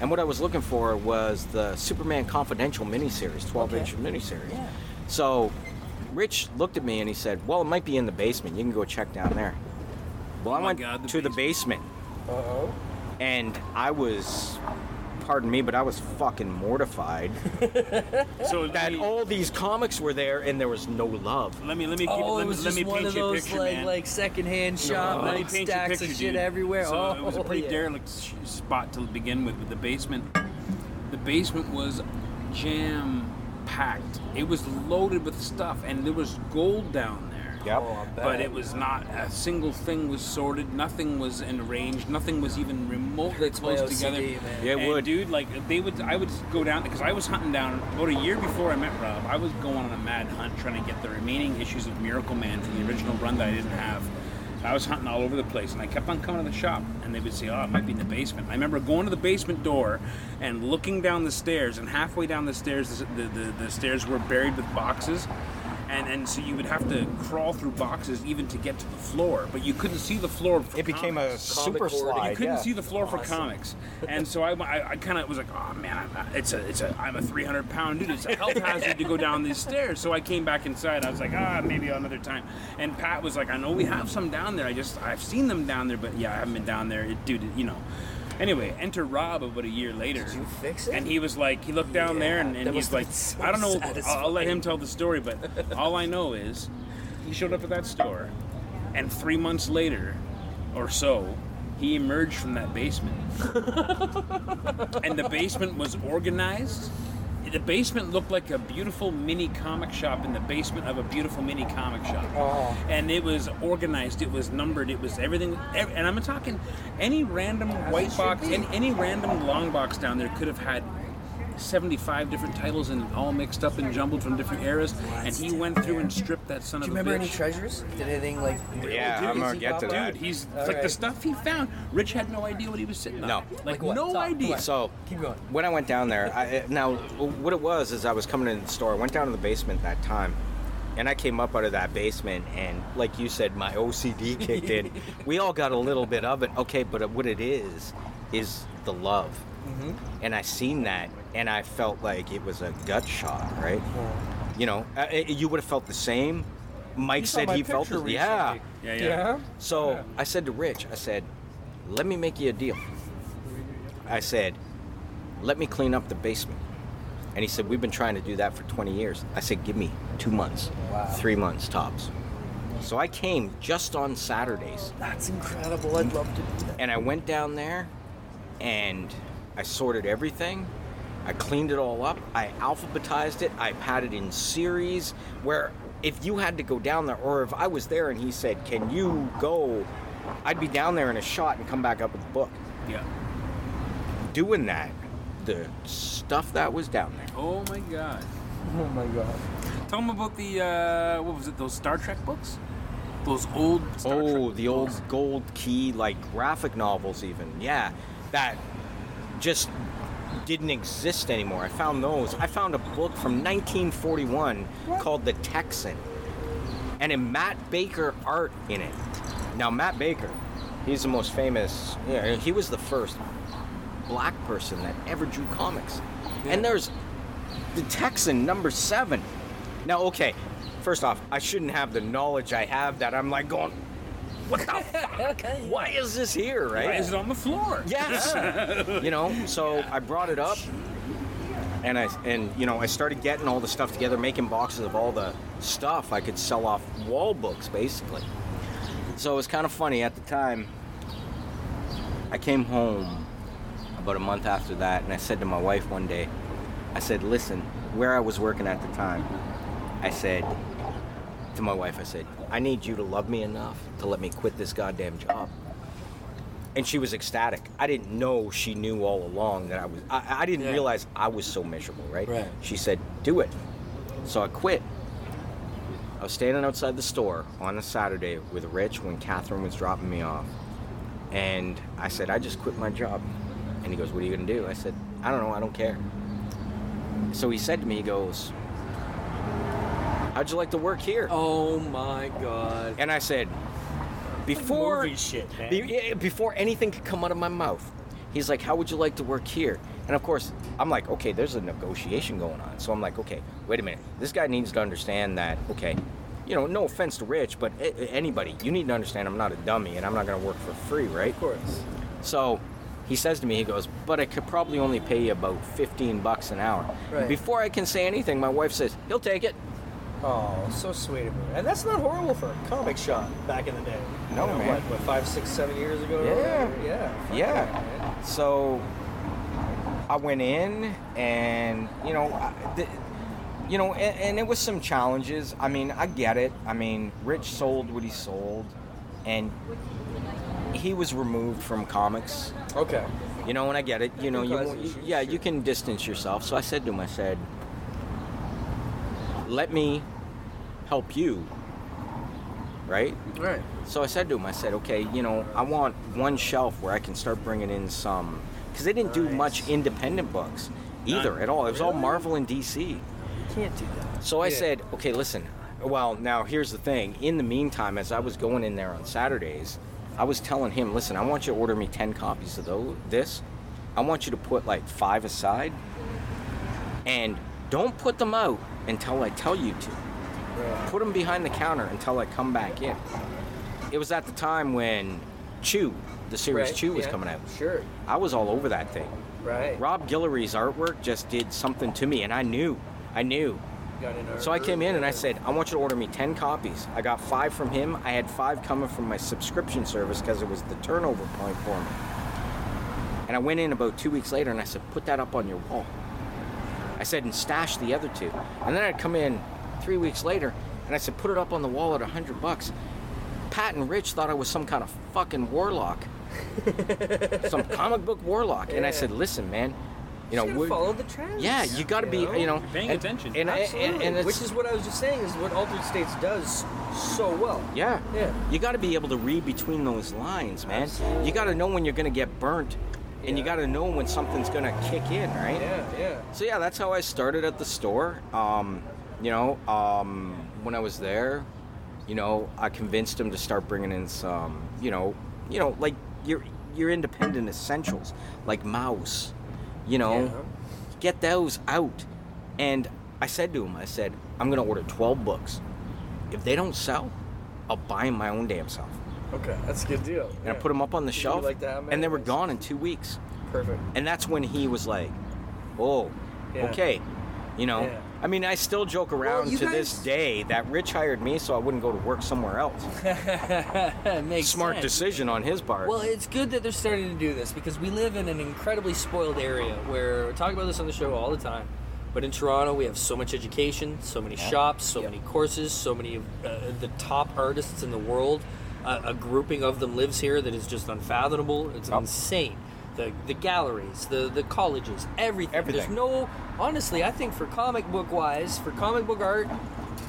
And what I was looking for was the Superman Confidential miniseries, 12 inch Okay. miniseries. Yeah. So Rich looked at me and he said, Well, it might be in the basement. You can go check down there. Well, I went God, the to the basement Uh oh. and I was pardon me, but I was fucking mortified So that me, all these comics were there and there was no love. let me let me keep, Oh, let, it me- was let just me one paint of you a those picture, like man. like secondhand shop, Let me like paint you a stacks picture, of shit dude. everywhere. So oh, it was a oh, pretty yeah. derelict spot to begin with. With the basement, the basement was jam packed. It was loaded with stuff, and there was gold down there. Yep. Oh, But it was not a single thing was sorted. Nothing was arranged. Nothing was even remotely Hurts close OCD, together. man. Yeah, it And, would. dude. Like they would, I would go down because I was hunting down about a year before I met Rob. I was going on a mad hunt trying to get the remaining issues of Miracleman from the original run that I didn't have. I was hunting all over the place, and I kept on coming to the shop, and they would say, "Oh, it might be in the basement." I remember going to the basement door and looking down the stairs, and halfway down the stairs, the, the, the, the stairs were buried with boxes, and and so you would have to crawl through boxes even to get to the floor, but you couldn't see the floor. For It became a comics. super horde. slide. You couldn't yeah. see the floor for comics, and so I, I, I kind of was like, oh man, I'm, it's a, it's a, I'm a 300 pound dude. It's a health hazard to go down these stairs. So I came back inside. I was like, ah, maybe another time. And Pat was like, I know we have some down there. I just, I've seen them down there, but yeah, I haven't been down there, it, dude. You know. Anyway, enter Rob about a year later. Did you fix it? And he was like, he looked down there and, Yeah, and he's like, so I don't know. I'll, I'll let him tell the story, but all I know is he showed up at that store, and three months later, or so, he emerged from that basement. and the basement was organized. The basement looked like a beautiful mini comic shop in the basement of a beautiful mini comic shop. Oh. And it was organized, it was numbered, it was everything. And I'm talking any random white box, any, any random long box down there could have had 75 different titles and all mixed up and jumbled from different eras. And he went through and stripped that son Do of a bitch. Do you remember bitch. any treasures? Did anything like? Yeah, really I'm gonna get to pop that. Dude, he's All like the stuff he found. Rich had no idea what he was sitting on. No. like, Like no Talk, idea. come So Keep going. when I went down there, I, now what it was is I was coming into the store. I went down to the basement that time, and I came up out of that basement, and like you said, my OCD kicked in. We all got a little bit of it, okay, but what it is is the love, mm-hmm. and I seen that, and I felt like it was a gut shot, right? You know, uh, uh, you would have felt the same. Mike saw said he felt picture the, yeah. recently. yeah, yeah. So I said to Rich, I said, let me make you a deal. I said, let me clean up the basement. And he said, we've been trying to do that for 20 years. I said, give me two months, Wow. three months tops. So I came just on Saturdays That's incredible. I'd love to do that. and I went down there and I sorted everything. I cleaned it all up. I alphabetized it. I had it in series where if you had to go down there or if I was there and he said, "Can you go?" I'd be down there in a shot and come back up with the book. Yeah. Doing that, the stuff that was down there. Oh my god. Oh my god. Tell them about the uh, what was it? Those Star Trek books? Those old. Star oh, Trek the old gold key like graphic novels even. Yeah. That just didn't exist anymore. I found those. I found a book from 1941 called The Texan. And a Matt Baker art in it. Now Matt Baker, he's the most famous. Yeah, he was the first black person that ever drew comics. And there's the Texan number 7. Now okay, first off, I shouldn't have the knowledge I have that I'm like going what the fuck? Why is this here, right? Why is it on the floor? Yes. you know, so I brought it up and I and you know, I started getting all the stuff together, making boxes of all the stuff I could sell off wall books basically. So it was kind of funny at the time. I came home about a month after that and I said to my wife one day, I said, "Listen, where I was working at the time, I said to my wife, I said, I need you to love me enough to let me quit this goddamn job. And she was ecstatic. I didn't know she knew all along that I was. I, I didn't Yeah. realize I was so miserable, right? Right. She said, "Do it." So I quit. I was standing outside the store on a Saturday with Rich when Catherine was dropping me off, and I said, "I just quit my job." And he goes, "What are you gonna do?" I said, "I don't know. I don't care." So he said to me, "He goes, How'd you like to work here?" Oh my god. And I said, before movie shit, man. be- before anything could come out of my mouth, he's like, "How would you like to work here?" And of course, I'm like, "Okay, there's a negotiation going on." So I'm like, "Okay, wait a minute. This guy needs to understand that. Okay, you know, no offense to Rich, but anybody, you need to understand I'm not a dummy and I'm not going to work for free, right?" Of course. So he says to me, he goes, "But I could probably only pay you about 15 bucks an hour." Right. Before I can say anything, my wife says, "He'll take it." Oh, so sweet of her. And that's not horrible for a comic shop back in the day. No, know, man. What, what, five, six, seven years ago? Yeah. Yeah. Yeah. man. So I went in, and you know, I, you know, and, and it was some challenges. I mean, I get it. I mean, Rich sold what he sold, and he was removed from comics. Okay. You know, and I get it. You know, you, you yeah, you can distance yourself. So I said to him, I said, "Let me help you." Right. Right. So I said to him, I said, okay, you know, I want one shelf where I can start bringing in some, because they didn't do much independent books either None. at all. It was all Marvel and DC. You can't do that. So I Yeah. said, okay, listen. Well, now here's the thing. In the meantime, as I was going in there on Saturdays, I was telling him, listen, I want you to order me 10 copies of those, this. I want you to put like five aside. And don't put them out until I tell you to. Put them behind the counter until I come back in. It was at the time when Chew, the series Right, Chew, was yeah. coming out. Sure. I was all over that thing. Right. Rob Guillory's artwork just did something to me, and I knew. I knew. So I came in and I said, I want you to order me 10 copies. I got five from him. I had five coming from my subscription service because it was the turnover point for me. And I went in about two weeks later and I said, put that up on your wall. I said, and stash the other two. And then I'd come in three weeks later and I said, put it up on the wall at a hundred bucks. Pat and Rich thought I was some kind of fucking warlock. some comic book warlock. And I said, listen, man, you know, we're, follow the trends. yeah, you got to be, you know, Paying and- attention. And, I- Absolutely. and, and it's, Which is what I was just saying is what Altered States does so well. yeah. Yeah. You got to be able to read between those lines, man. You got to know when you're going to get burnt, and you got to know when something's going to kick in, right? Yeah, yeah. So yeah, that's how I started at the store. Um, you know, um, when I was there, you know, I convinced him to start bringing in some, you know, you know, like your your independent essentials, like Mouse. You know, Yeah. get those out. And I said to him, I said, I'm gonna order 12 books. If they don't sell, I'll buy them my own damn self. Okay, that's a good deal. And I put them up on the Did shelf, like that, man? and they were gone in two weeks. Perfect. And that's when he was like, "Oh, Yeah. okay." You know, Yeah. I mean, I still joke around you to this day that Rich hired me so I wouldn't go to work somewhere else. Makes Smart sense. decision on his part. Well, it's good that they're starting to do this because we live in an incredibly spoiled area where we talk about this on the show all the time. But in Toronto, we have so much education, so many shops, so many courses, so many of uh, the top artists in the world. Uh, a grouping of them lives here that is just unfathomable. It's Yep. insane. The the galleries, the the colleges, everything. Everything. There's no honestly, I think for comic book wise, for comic book art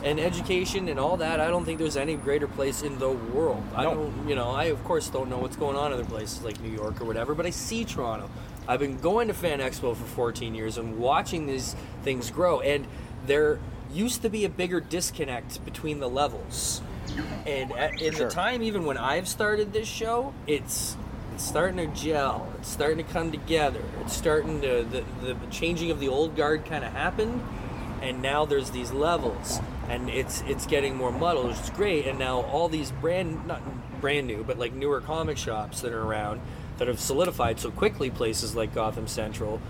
and education and all that, I don't think there's any greater place in the world. I No. don't, you know, I of course don't know what's going on in other places like New York or whatever, but I see Toronto. I've been going to Fan Expo for 14 years and watching these things grow, and there used to be a bigger disconnect between the levels. And at, in Sure. the time, even when I've started this show, it's it's starting to gel. It's starting to come together. It's starting to the the changing of the old guard kind of happened, and now there's these levels, and it's it's getting more muddled, which is great. And now all these brand not brand new, but like newer comic shops that are around that have solidified so quickly. Places like Gotham Central,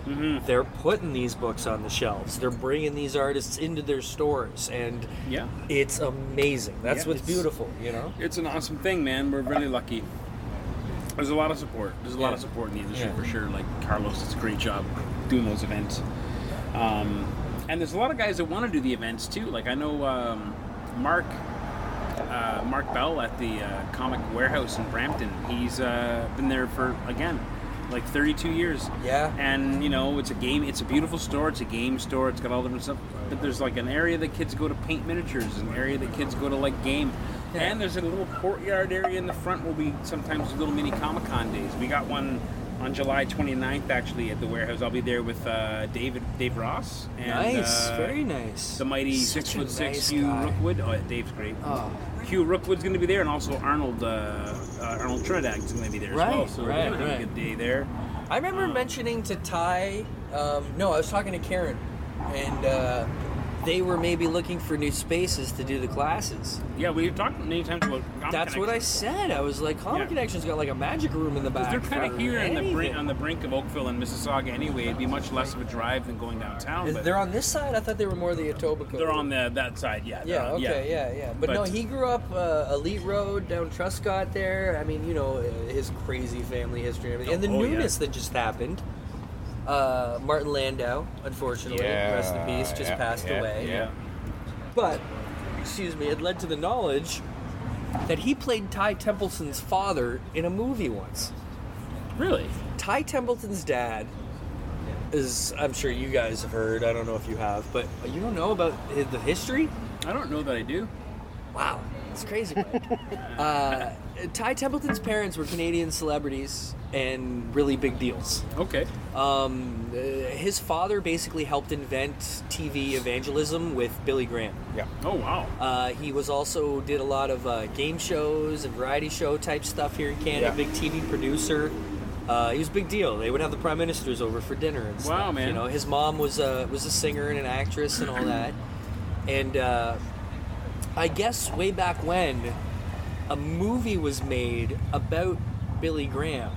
they're putting these books on the shelves. They're bringing these artists into their stores, and Yeah. it's amazing. That's Yeah, what's beautiful, you know. It's an awesome thing, man. We're really lucky. There's a lot of support. There's a lot of support in the industry Yeah. for sure. Like Carlos does a great job doing those events. Um, and there's a lot of guys that want to do the events too. Like I know um, Mark uh, Mark Bell at the uh, Comic Warehouse in Brampton. He's uh, been there for again like 32 years. Yeah. And you know, it's a game. It's a beautiful store. It's a game store. It's got all different stuff. But there's like an area that kids go to paint miniatures, an area that kids go to like game. Yeah. And there's a little courtyard area in the front where we sometimes do little mini Comic Con days. We got one on July 29th actually at the warehouse. I'll be there with uh, David Dave Ross. And, nice, uh, very nice. the mighty Such six foot six nice Hugh guy. Rookwood. Oh, yeah, Dave's great. Oh. Hugh Rookwood's going to be there, and also Arnold uh, uh, Arnold is going to be there as well. Right, So right, we're going to have right. a good day there. I remember mentioning to Ty. Um, no, I was talking to Karen, and uh, they were maybe looking for new spaces to do the classes. Yeah, we've talked many times about. Comic That's what I said. I was like, Comic Yeah. Connection's got like a magic room in the back. They're kind of here in the brink, on the brink of Oakville and Mississauga anyway. It'd be much less of a drive than going downtown. But They're on this side. I thought they were more the Etobicoke. they're on the that side, yeah. Yeah. on- Okay. Yeah. Yeah. But, no, he grew up uh, Elite Road down Truscott there. I mean, you know, his crazy family history and everything, and the Oh, yeah. newness that just happened. Uh, Martin Landau, unfortunately, rest in peace, just yeah, passed yeah, away. Yeah. But, excuse me, it led to the knowledge that he played Ty Templeton's father in a movie once. Really? Ty Templeton's dad is, I'm sure you guys have heard, I don't know if you have, but you don't know about the history? I don't know that I do. Wow, it's crazy. Uh, Ty Templeton's parents were Canadian celebrities and really big deals. Okay. Um, uh, his father basically helped invent TV evangelism with Billy Graham. Yeah. Oh wow. Uh, he was also did a lot of uh, game shows and variety show type stuff here in Canada. Yeah. Big TV producer. Uh, he was a big deal. They would have the prime ministers over for dinner and stuff. Wow, man. You know, his mom was a was a singer and an actress and all that. And uh, I guess way back when, a movie was made about Billy Graham,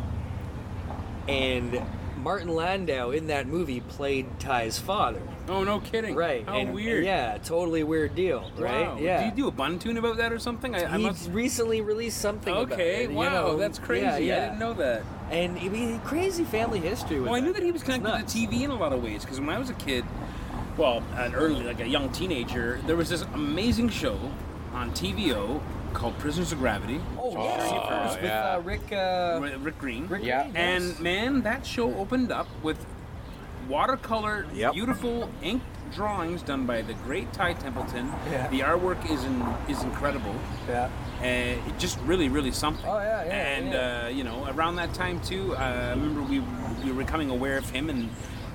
and Martin Landau in that movie played Ty's father. Oh no kidding. Right. How and- weird. Yeah, totally weird deal. Right. Wow. Yeah. Did you do a bun tune about that or something? I, I he must. recently released something. about Okay. it, you wow. know. that's crazy. Yeah, yeah. I didn't know that. And I mean, crazy family history. With Well, I knew that. he was connected to TV in a lot of ways because when I was a kid, well, an early, like a young teenager, there was this amazing show on TVO called Prisoners of Gravity. Oh yes, Oh, of course, with yeah. uh, Rick. Uh, Rick, Rick Green. Rick Yeah. Green, And man, that show opened up with watercolor, Yep. beautiful ink drawings done by the great Ty Templeton. Yeah. The artwork is in, is incredible. yeah. Uh, it just really, really something. Oh, yeah, yeah, And yeah. Uh, you know, around that time too, uh, I remember we we were becoming aware of him and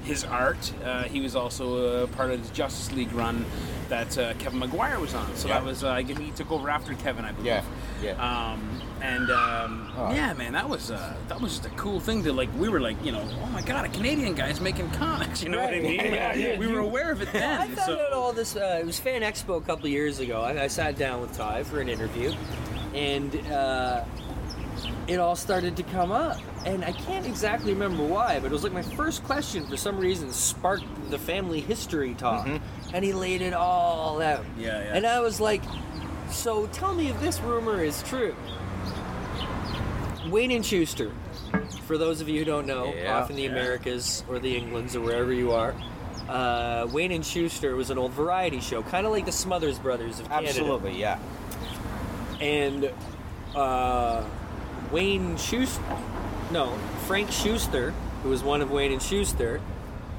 his art. Uh, he was also a part of the Justice League run that uh, Kevin Maguire was on. So Yeah. that was uh, I guess he took over after Kevin, I believe. Yeah, yeah. Um, and um, Oh. yeah, man, that was uh, that was just a cool thing to like. We were like, you know, oh my god, a Canadian guy's making comics. You know what I mean? Yeah, yeah, we were aware of it then. I found so out all this. Uh, it was Fan Expo a couple years ago. I, I sat down with Ty for an interview, and uh, it all started to come up. And I can't exactly remember why, but it was like my first question for some reason sparked the family history talk, and he laid it all out. Mm-hmm. Yeah, yeah. And I was like, "So tell me if this rumor is true." Wayne and Shuster, for those of you who don't know, Yeah. off in the Yeah. Americas or the Englands or wherever you are, uh, Wayne and Shuster was an old variety show, kind of like the Smothers Brothers of Canada. Absolutely, yeah. And uh, Wayne Shuster, no, Frank Shuster, who was one of Wayne and Shuster,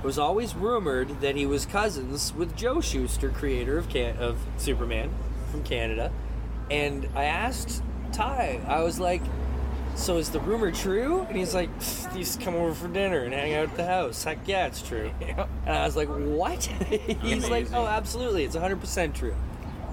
was always rumored that he was cousins with Joe Shuster, creator of Can- of Superman from Canada. And I asked Ty, I was like, "So is the rumor true?" And he's like, "Pfft, "He used to come over for dinner and hang out at the house." Heck, yeah, it's true. And I was like, "What?" he's like, "Oh, absolutely, it's 100 percent true."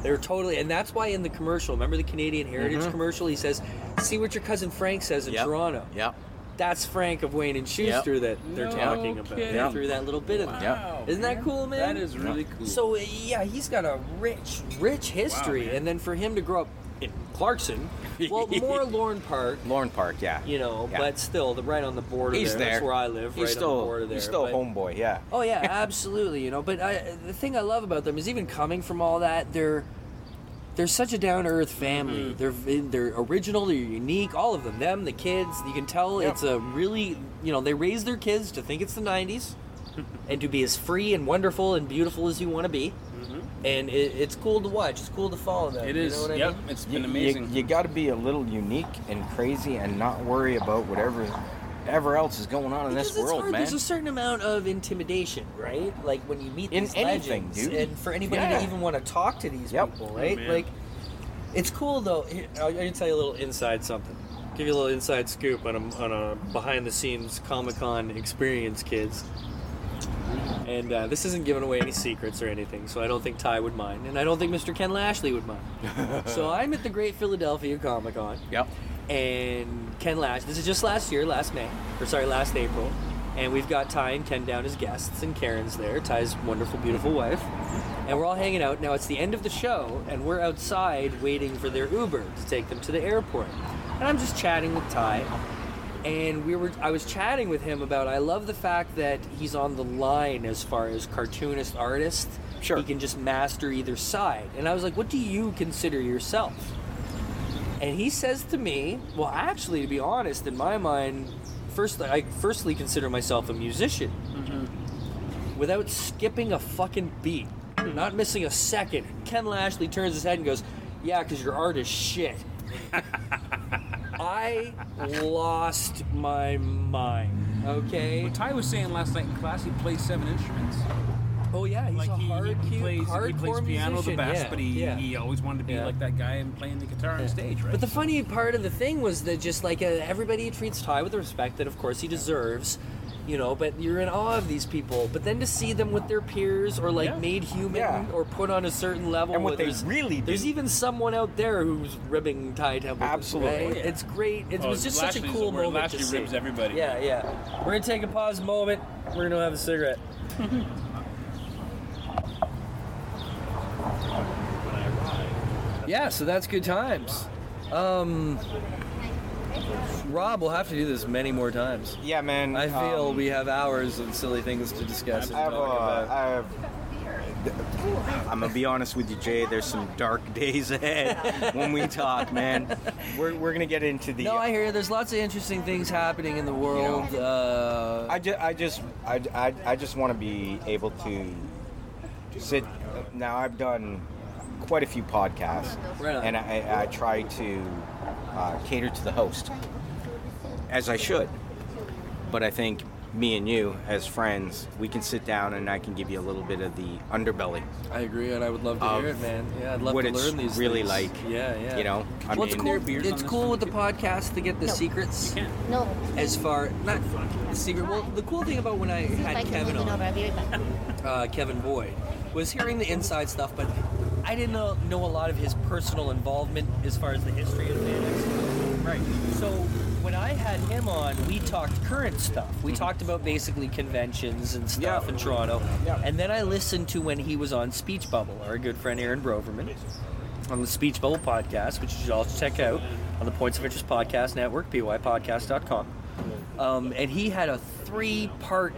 They're totally, and that's why in the commercial, remember the Canadian Heritage mm-hmm. commercial? He says, "See what your cousin Frank says in Yep. Toronto." Yep. That's Frank of Wayne and Shuster that they're No talking about. kidding. They threw that little bit in there. Wow, Isn't that cool, man? That is really cool. So yeah, he's got a rich, rich history, man. and then for him to grow up in Clarkson, well, more Lorne Park, Lorne Park, yeah. you know, Yeah. but still, the right on the border. He's there. there. That's where I live, He's right still, on the border there. He's still but- homeboy, yeah. Oh yeah, absolutely. You know, but I, the thing I love about them is even coming from all that, they're they're such a down to earth family. Mm-hmm. They're they're original. They're unique. All of them. Them, the kids. You can tell Yep. it's a really you know they raise their kids to think it's the '90s and to be as free and wonderful and beautiful as you want to be. And it, it's cool to watch. It's cool to follow them. Mm-hmm. It you know what I yep, mean? it's You, been amazing. you, got to be a little unique and crazy and not worry about whatever ever else is going on in Because this it's world, hard. man. There's a certain amount of intimidation, right? Like when you meet In these anything, legends, dude. and for anybody Yeah. to even want to talk to these Yep. people, right? man. like, it's cool though. I'll, I'll tell you a little inside something. Give you a little inside scoop on a, on a behind the scenes Comic Con experience, kids. And uh, this isn't giving away any secrets or anything, so I don't think Ty would mind, and I don't think Mr. Ken Lashley would mind. so I'm at the Great Philadelphia Comic Con Yep. and Ken Lash. This is just last year, last May, or sorry, last April. And we've got Ty and Ken down as guests, and Karen's there, Ty's wonderful, beautiful wife. and we're all hanging out. Now it's the end of the show, and we're outside waiting for their Uber to take them to the airport. And I'm just chatting with Ty, and we were. I was chatting with him about. I love the fact that he's on the line as far as cartoonist artist. Sure. He can just master either side. And I was like, "What do you consider yourself?" And he says to me, "Well, actually, to be honest, in my mind, first I firstly consider myself a musician, mm-hmm. without skipping a fucking beat, not missing a second. Ken Lashley turns his head and goes, "Yeah, because your art is shit." I lost my mind. Okay. Ty was saying last night in class he plays seven instruments. Oh yeah, he's like a he, hard, he plays, he plays piano the musician. best, yeah, but he, yeah. he always wanted to be Yeah. like that guy and playing the guitar on stage, right? But the funny part of the thing was that just like uh, everybody treats Ty with the respect that, of course, he deserves. You know, but you're in awe of these people. But then to see them with their peers, or like Yeah. made human, Yeah. or put on a certain level, And what they there's- really do. There's even someone out there who's ribbing Ty Templeton. Absolutely. right? Oh, yeah. It's great. It Oh, was just such a cool where moment Lashley to see. ribs everybody. Yeah, yeah. We're gonna take a pause moment. We're gonna have a cigarette. yeah, so that's good times. Um, Rob, we'll have to do this many more times. Yeah, man. I feel um, we have hours of silly things to discuss. I have, uh, about. I have. I'm gonna be honest with you, Jay. There's some dark days ahead when we talk, man. We're, we're gonna get into the. no, I hear you. There's lots of interesting things happening in the world. Uh, I just, I just, I, I, I just want to be able to sit. Now I've done quite a few podcasts, Right and I, I try to uh, cater to the host as I should. But I think me and you, as friends, we can sit down and I can give you a little bit of the underbelly. I agree, and I would love to hear it, man. Yeah, I'd love what to it's learn these. really things. like, Yeah, yeah. you know? I well, it's mean- cool. There beers on It's this cool one, with the too? podcast to get the secrets. You can't. No. As far not the secret. Well, the cool thing about when I See if I had can Kevin move it on. I'll be right back. uh, Kevin Boyd, was hearing the inside stuff, but I didn't know, know a lot of his personal involvement as far as the history of Xbox. Right. So when I had him on, we talked current stuff. We talked about basically conventions and stuff Yeah. in Toronto. Yeah. And then I listened to when he was on Speech Bubble, our good friend Aaron Broverman, on the Speech Bubble podcast, which you should all check out on the Points of Interest Podcast Network, pypodcast.com. Um, and he had a three part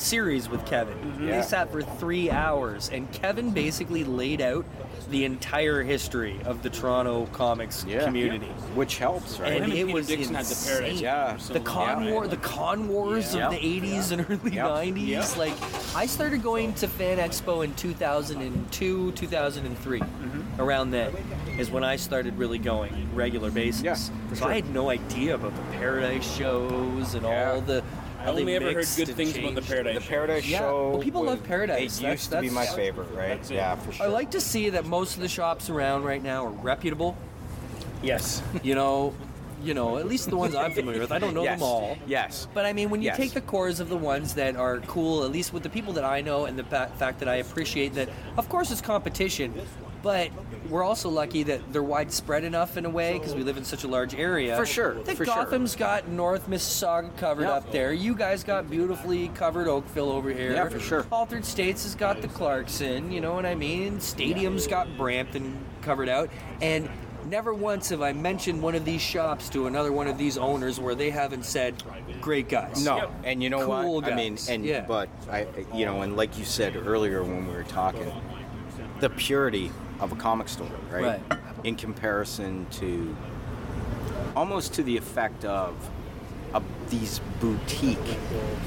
series with Kevin. They Yeah. sat for three hours, and Kevin basically laid out the entire history of the Toronto comics community. which helps, right? And and it Peter was Dixon had the insane. Paradise Yeah. so The con right? war, the con wars Yeah. of the '80s and early '90s. Yep. Like, I started going to Fan Expo in 2002, 2003. Mm-hmm. Around then is when I started really going regular basis. Yeah, so sure. I had no idea about the Paradise shows and Yeah. all the. I how only ever heard good things about the. Paradise. The Paradise Yeah, Show. well, people was- love Paradise. It That's- used to be my favorite, right? That's it. Yeah, for sure. I like to see that most of the shops around right now are reputable. Yes. You know, you know, at least the ones I'm familiar with. I don't know yes. them all. Yes. But I mean, when you Yes. take the cores of the ones that are cool, at least with the people that I know, and the fa- fact that I appreciate that, of course, it's competition, but we're also lucky that they're widespread enough in a way because we live in such a large area. For sure, That for sure. Gotham's got North Mississauga covered Yeah. up there. You guys got beautifully covered Oakville over here. Yeah, for sure. Altered States has got the Clarkson. You know what I mean? Stadium's got Brampton covered out, and. Never once have I mentioned one of these shops to another one of these owners where they haven't said, "Great guys." No, Yep. and you know Cool what? I mean, and Yeah. but I, you know, and like you said earlier when we were talking, the purity of a comic store, right? Right. In comparison to, almost to the effect of, of these boutique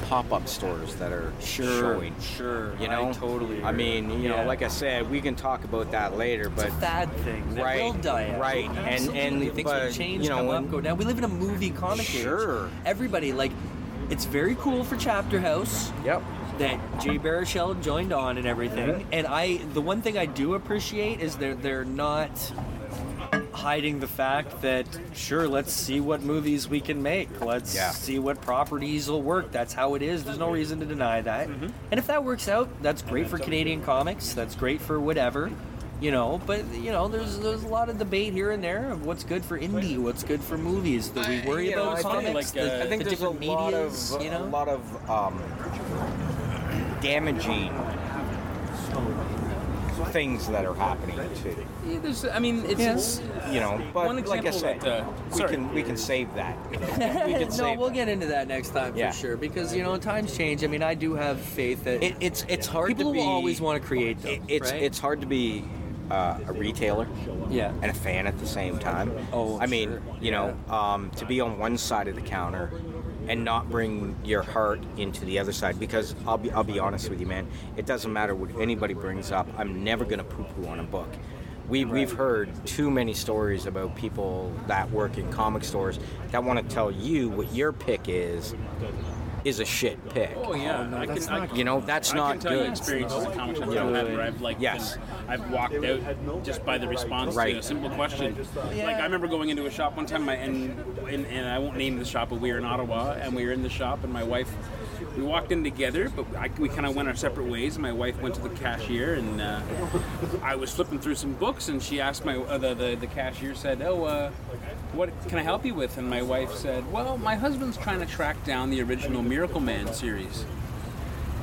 pop-up stores that are showing. sure. You know, I totally. I mean, you Yeah. know, like I said, we can talk about that later, but it's a fad thing Right, will die out. right, and- Absolutely. and- things but, will change, you know, come up, go down. We live in a movie comic age. Sure. Everybody like, it's very cool for Chapter House yep, that Jay Baruchel joined on and everything. Mm-hmm. And I, the one thing I do appreciate is they're they're not hiding the fact that sure, let's see what movies we can make. Let's Yeah. see what properties will work. That's how it is. There's no reason to deny that. Mm-hmm. And if that works out, that's great for Canadian comics. That's great for whatever. You know, but you know, there's there's a lot of debate here and there of what's good for indie, what's good for movies. Do we worry you know, about I think, comics? like, uh, the, I think the there's a different lot of you know? a lot of um, damaging things that are happening too. Yeah, there's, I mean, it's, Yes. it's You know, but One like I said, that, uh, we sorry. can we can save that. We can no, save we'll that. get into that next time Yeah. for sure because you know times change. I mean, I do have faith that It, it's it's hard people to be. will always want to create them. it- it's right? it's hard to be uh, a retailer yeah. and a fan at the same time. Oh, I mean, sure. you know, um, to be on one side of the counter and not bring your heart into the other side because I'll be I'll be honest with you, man. It doesn't matter what anybody brings up. I'm never gonna poo-poo on a book. We, We've heard too many stories about people that work in comic stores that want to tell you what your pick is is a shit pick. Oh yeah, I can, I, You know, that's I not can tell you good. experiences at comic shops Yeah. I've had where I've like Yes. been- I've walked out just by the response Right. to a simple question. Like I remember going into a shop one time, and, and and I won't name the shop, but we were in Ottawa, and we were in the shop, and my wife. We walked in together, but I, we kind of went our separate ways. My wife went to the cashier, and uh, I was flipping through some books, and she asked my uh, the, the the cashier said, "Oh, uh, what can I help you with?" And my wife said, "Well, my husband's trying to track down the original Miracleman series."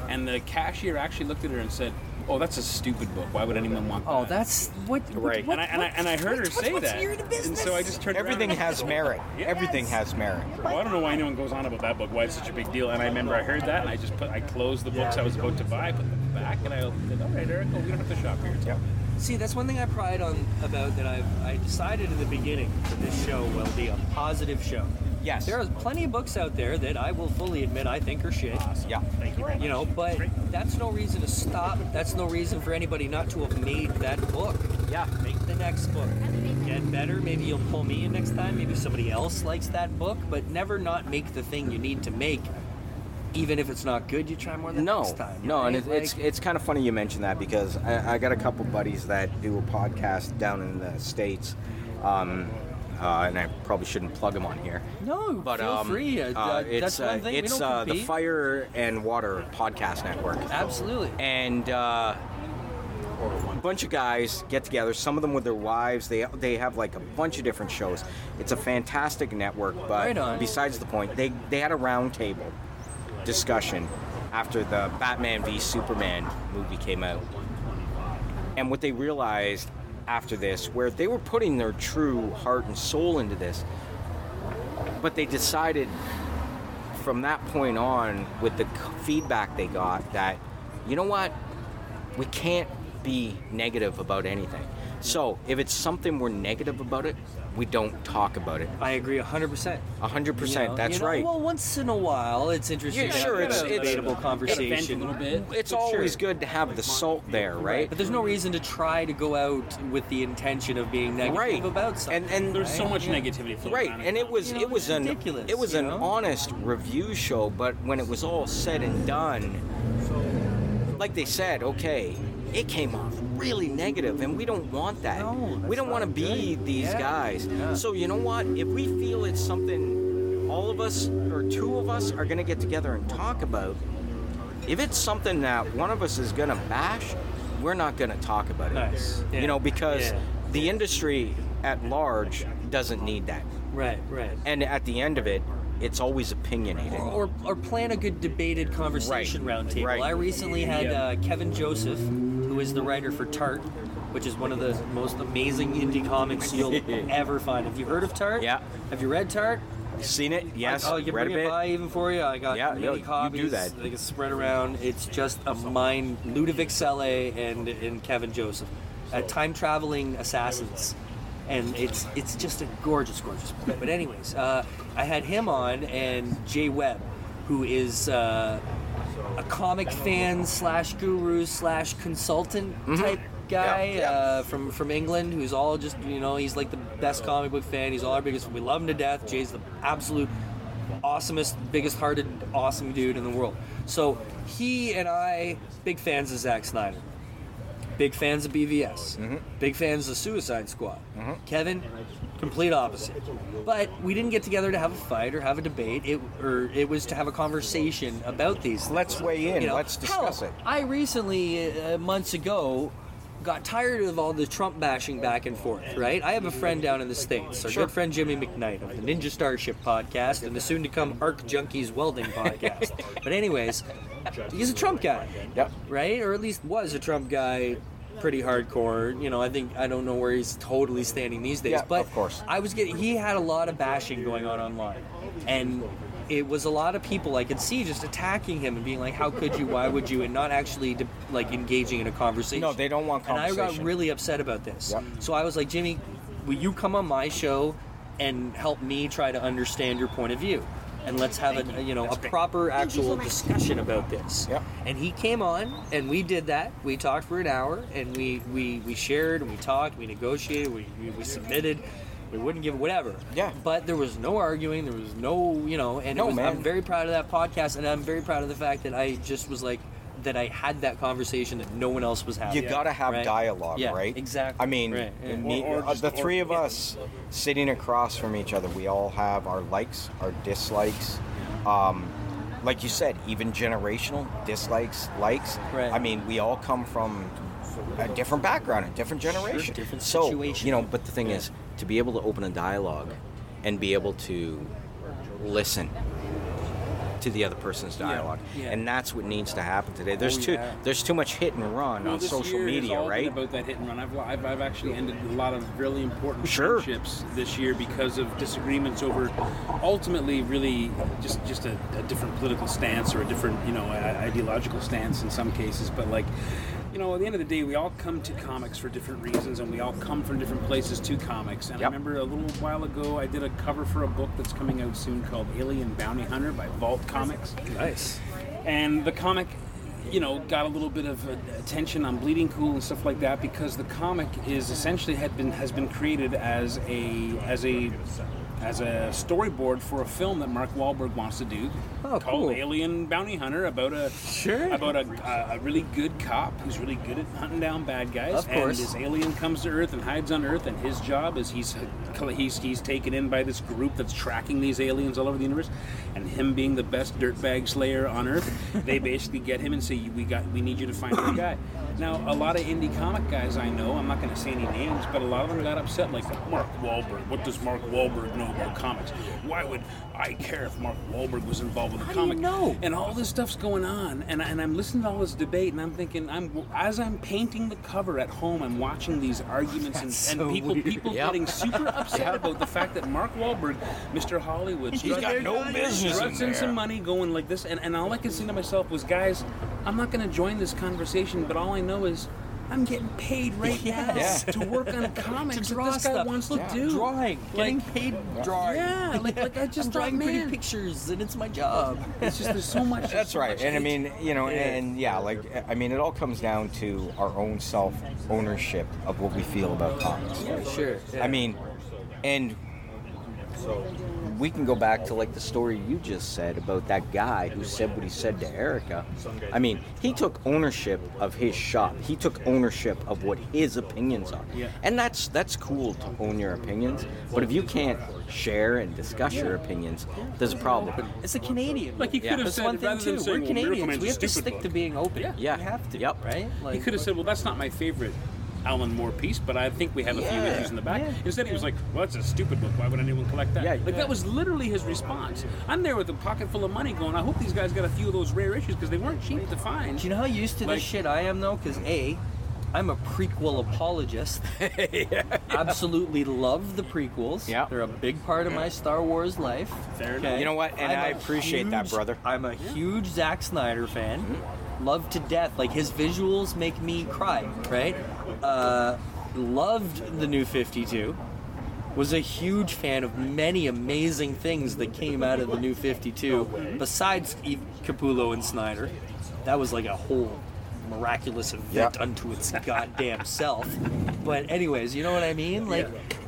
And the cashier actually looked at her and said, "Oh, that's a stupid book. Why would anyone want oh, that?" Oh, that's what. what- Right. what- and I, and I, and I heard her what- say what's that, and so I just turned Everything around has merit. Everything has merit. Well, I don't know why anyone goes on about that book. Why it's such a big deal? And I remember I heard that, and I just put, I closed the books I was about to buy, put them back, and I opened said, "All right, Eric, oh, we don't have to shop here." Yep. See, that's one thing I pride on about that I've I decided in the beginning that this show will be a positive show. Yes. There are plenty of books out there that I will fully admit I think are shit. Yeah. Thank you very much. You know, but that's no reason to stop. That's no reason for anybody not to have made that book. Yeah. Make the next book. Get better. Maybe you'll pull me in next time. Maybe somebody else likes that book. But never not make the thing you need to make. Even if it's not good, you try more the No, next time. no, and right? it, it's Like- it's kind of funny you mention that because I, I got a couple buddies that do a podcast down in the states, um, uh, and I probably shouldn't plug them on here. no, But feel um, free. Uh, uh, uh, it's uh, it's uh, the. Fire and Water Podcast Network, Absolutely. and uh, a bunch of guys get together. Some of them with their wives. They they have like a bunch of different shows. It's a fantastic network. But Right besides the point, they they had a roundtable discussion after the Batman v Superman movie came out. And what they realized after this, where they were putting their true heart and soul into this, but they decided from that point on, with the feedback they got, that, you know what, we can't be negative about anything. So if it's something we're negative about it, we don't talk about it. I agree 100%. A hundred You percent. know- That's you know, right. Well, once in a while, it's interesting Yeah, sure, have it's- a it's- debatable Vent conversation. a little bit. it's always sure. good to have the salt there, right? But there's no reason to try to go out with the intention of being negative Right. about something. And and There's so much yeah. negativity floating Right, around. and it was You know, it was an ridiculous, it was an know? honest review show, but when it was all said and done, like they said, okay, it came off really negative, and we don't want that. No, we don't want to be good. these Yeah, guys. yeah. So you know what? If we feel it's something, all of us or two of us are gonna get together and talk about. If it's something that one of us is gonna bash, we're not gonna talk about it. Nice. Yeah. You know, because the industry at large doesn't need that. Right, right. And at the end of it, it's always opinionated. Or, or plan a good debated conversation Right, roundtable. right. I recently had Yeah. uh, Kevin Joseph, who is the writer for Tart, which is one of the most amazing indie comics you'll ever find. Have you heard of Tart? Yeah. Have you read Tart? Seen it? Yes. Oh, you read bring a it bit. by even for you. I got Yeah, many yo, you copies. do that. They can spread around. It's just a mind. Ludovic Selle and and Kevin Joseph, uh, time traveling assassins, and it's it's just a gorgeous, gorgeous book. But anyways, uh, I had him on and Jay Webb, who is. Uh, a comic fan slash guru slash consultant type guy Mm-hmm. Yeah, yeah. Uh, from from England who's all just you know he's like the best comic book fan. He's all our biggest. We love him to death. Jay's the absolute awesomest, biggest hearted, awesome dude in the world. So he and I, big fans of Zack Snyder. Big fans of BVS. Mm-hmm. Big fans of Suicide Squad. Kevin, complete opposite. But we didn't get together to have a fight or have a debate. It or it was to have a conversation about these. things. Let's weigh in. You know, Let's discuss hell, it. I recently, uh, months ago, got tired of all the Trump bashing back and forth, right? I have a friend down in the States, our Sure. good friend Jimmy McKnight of the Ninja Starship podcast and the soon to come Arc Junkies Welding podcast. but, anyways, he's a Trump guy, Yep. right? Or at least was a Trump guy, pretty hardcore. You know, I think I don't know where he's totally standing these days, Yeah, but of course. I was getting he had a lot of bashing going on online, and it was a lot of people I could see just attacking him and being like, "How could you? Why would you?" and not actually de- like engaging in a conversation. No, they don't want And I got really upset about this. Yep. So I was like, Jimmy, will you come on my show and help me try to understand your point of view? And let's have a you know a proper actual discussion about this. Yep. And he came on and we did that. We talked for an hour and we we, we shared and we talked, we negotiated, we, we, we submitted. We wouldn't give whatever. Yeah. But there was no arguing. There was no, you know, and it No, was, man. I'm very proud of that podcast, and I'm very proud of the fact that I just was like that I had that conversation that no one else was having. You gotta have Right? dialogue, Yeah, right? exactly. I mean, Right, yeah. me- Or- or uh, just- the or- three of yeah. us sitting across from each other, we all have our likes, our dislikes. Um, like you said, even generational dislikes, likes. Right. I mean, we all come from a different background, a different generation, different so. You know, but the thing is, to be able to open a dialogue and be able to listen to the other person's dialogue, yeah. and that's what needs to happen today. There's Oh, too yeah. there's too much hit and run Well, on social media, right? About that hit and run, I've, I've, I've actually ended a lot of really important Sure. friendships this year because of disagreements over, ultimately, really just just a, a different political stance or a different you know ideological stance in some cases. But like, you know, at the end of the day, we all come to comics for different reasons, and we all come from different places to comics. And I remember a little while ago, I did a cover for a book that's coming out soon called Alien Bounty Hunter by Vault Comics Nice. and the comic you know got a little bit of attention on bleeding cool and stuff like that because the comic is essentially had been has been created as a as a as a storyboard for a film that Mark Wahlberg wants to do Oh, called cool. Alien Bounty Hunter about a Sure. about a, a, really good cop who's really good at hunting down bad guys. Of course. And this alien comes to Earth and hides on Earth, and his job is he's he's he's taken in by this group that's tracking these aliens all over the universe, and him being the best dirtbag slayer on Earth, they basically get him and say, "We got we need you to find the guy." Now, a lot of indie comic guys I know, I'm not going to say any names, but a lot of them got upset, like Mark Wahlberg. What does Mark Wahlberg know about comics? Why would I care if Mark Wahlberg was involved with a How do you comic? know? and all this stuff's going on and, and i'm listening to all this debate and i'm thinking i'm as i'm painting the cover at home i'm watching these arguments and, That's and so people weird. people Yep. getting super upset about the fact that mark Wahlberg, mr hollywood He's got no business in struts in some money going like this and, and all i can say to myself was guys i'm not going to join this conversation but all i know is I'm getting paid right Yes. now to work on comics to draw this guy stuff. wants to Yeah. do. Drawing. Getting Like, paid drawing. Yeah, like, like I just I'm thought, drawing pretty pictures, and it's my job. It's just there's so much. That's so right. much And I mean, you know, Yeah. and yeah, like I mean, it all comes down to our own self ownership of what we feel about comics. right? Sure. I mean, and we can go back to like the story you just said about that guy who said what he said to Erica. I mean, he took ownership of his shop. He took ownership of what his opinions are. And that's that's cool to own your opinions. But if you can't share and discuss your opinions, there's a problem. It's a Canadian. Like, he Yeah. could have That's said, one thing too. saying, We're well, Canadians. Man's We have to stick book. to being open. Yeah. Yeah. We have to. Yep. Right? Like, He could have said, "Well, that's not my favorite Alan Moore piece, but I think we have a few issues in the back." Yeah. Instead, he was like, "Well, that's a stupid book. Why would anyone collect that?" Yeah. like Yeah. that was literally his response. I'm there with a pocket full of money, going, "I hope these guys got a few of those rare issues because they weren't cheap to find." Do you know how used to Like- this shit I am though? Because a, I'm a prequel apologist. Absolutely love the prequels. Yeah. They're a big part of my Star Wars life. Fair enough. You know what? And I'm I a appreciate that, brother. I'm a huge Zack Snyder fan. Mm-hmm. Love to death. Like his visuals make me cry. Right? Uh, loved the new 52. Was a huge fan of many amazing things that came out of the new 52. Besides Capullo and Snyder, that was like a whole miraculous event Yeah. unto its goddamn self. But anyways, you know what I mean? Like,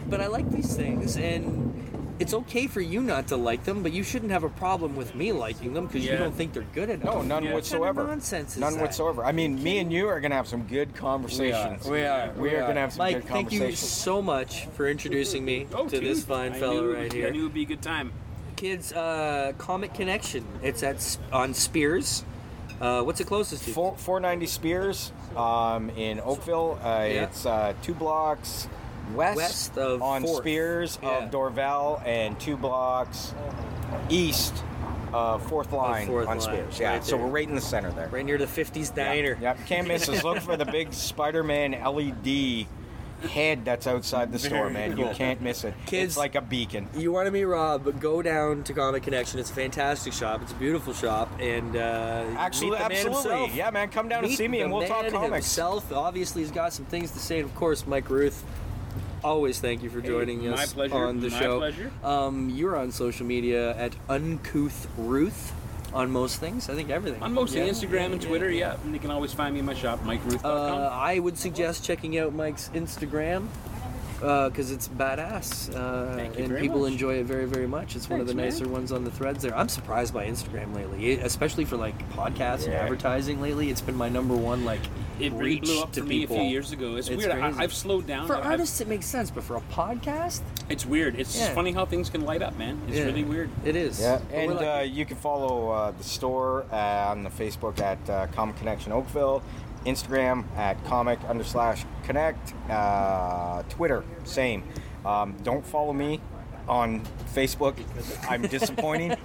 but I like these things, and it's okay for you not to like them, but you shouldn't have a problem with me liking them because you don't think they're good enough. No, none Yeah. What kind of whatsoever. nonsense is none that? whatsoever. I mean, me and you are gonna have some good conversations. We are. We are gonna have some Mike, good conversations. thank you so much for introducing me Oh, to this fine I fellow knew- right I knew it'd be a good time. Kids, uh, Comic Connection. It's at on Speers. Uh, what's it closest to? Four, 490 Speers um, in Oakville. Uh, Yeah. It's uh, two blocks west, West of on Fourth. Speers Yeah. of Dorval and two blocks east uh, fourth line fourth on line, Speers. Yeah, right so we're right in the center there. Right near the 50s diner. Yep, can't miss us. Look for the big Spider-Man LED head that's outside the store, man. You can't miss it. Kids- it's like a beacon. You want to meet Rob? Go down to Comic Connection. It's a fantastic shop. It's a beautiful shop, and uh, Actually, meet the man absolutely. himself. Yeah, man, come down and see me, and we'll talk man comics. Himself, obviously, he's got some things to say. And of course, Mike Ruth. Always thank you for joining my us pleasure, on the my show. pleasure. Um, you're on social media at Uncouth Ruth on most things. I think everything. On mostly Yeah. Instagram and Twitter, yeah. yeah. And you can always find me in my shop, MikeRuth.com. Uh, I would suggest checking out Mike's Instagram because it's badass, uh, Thank you and people much. enjoy it very, very much. It's one of the Thanks, man. nicer ones on the threads there. I'm surprised by Instagram lately, especially for like podcasts and advertising. Lately, it's been my number one like it really blew up to for me people. a few years ago. It's, It's weird. I, crazy. I've slowed down. For I've- artists, it makes sense, but for a podcast, it's weird. It's Yeah. funny how things can light up, man. It's Yeah. really weird. It is. Yeah, and like- uh, you can follow uh, the store uh, on the Facebook at uh, Comic Connection Oakville, Instagram at Comic under slash Connect, uh, Twitter same. Um, don't follow me on Facebook. I'm disappointing.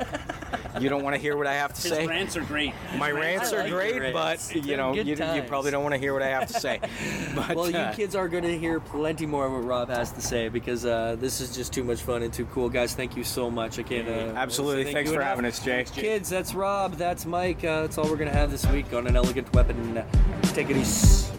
you don't want to hear what I have to His say. rants are great. My rants I are like great, rants. but you know, you, you probably don't want to hear what I have to say. But, well, you uh, kids are going to hear plenty more of what Rob has to say because uh, this is just too much fun and too cool, guys. Thank you so much. I can't. Uh, Absolutely. thank Thanks for enough. having us, Jay. Kids, that's Rob. That's Mike. Uh, that's all we're going to have this week on an elegant weapon. Take it easy.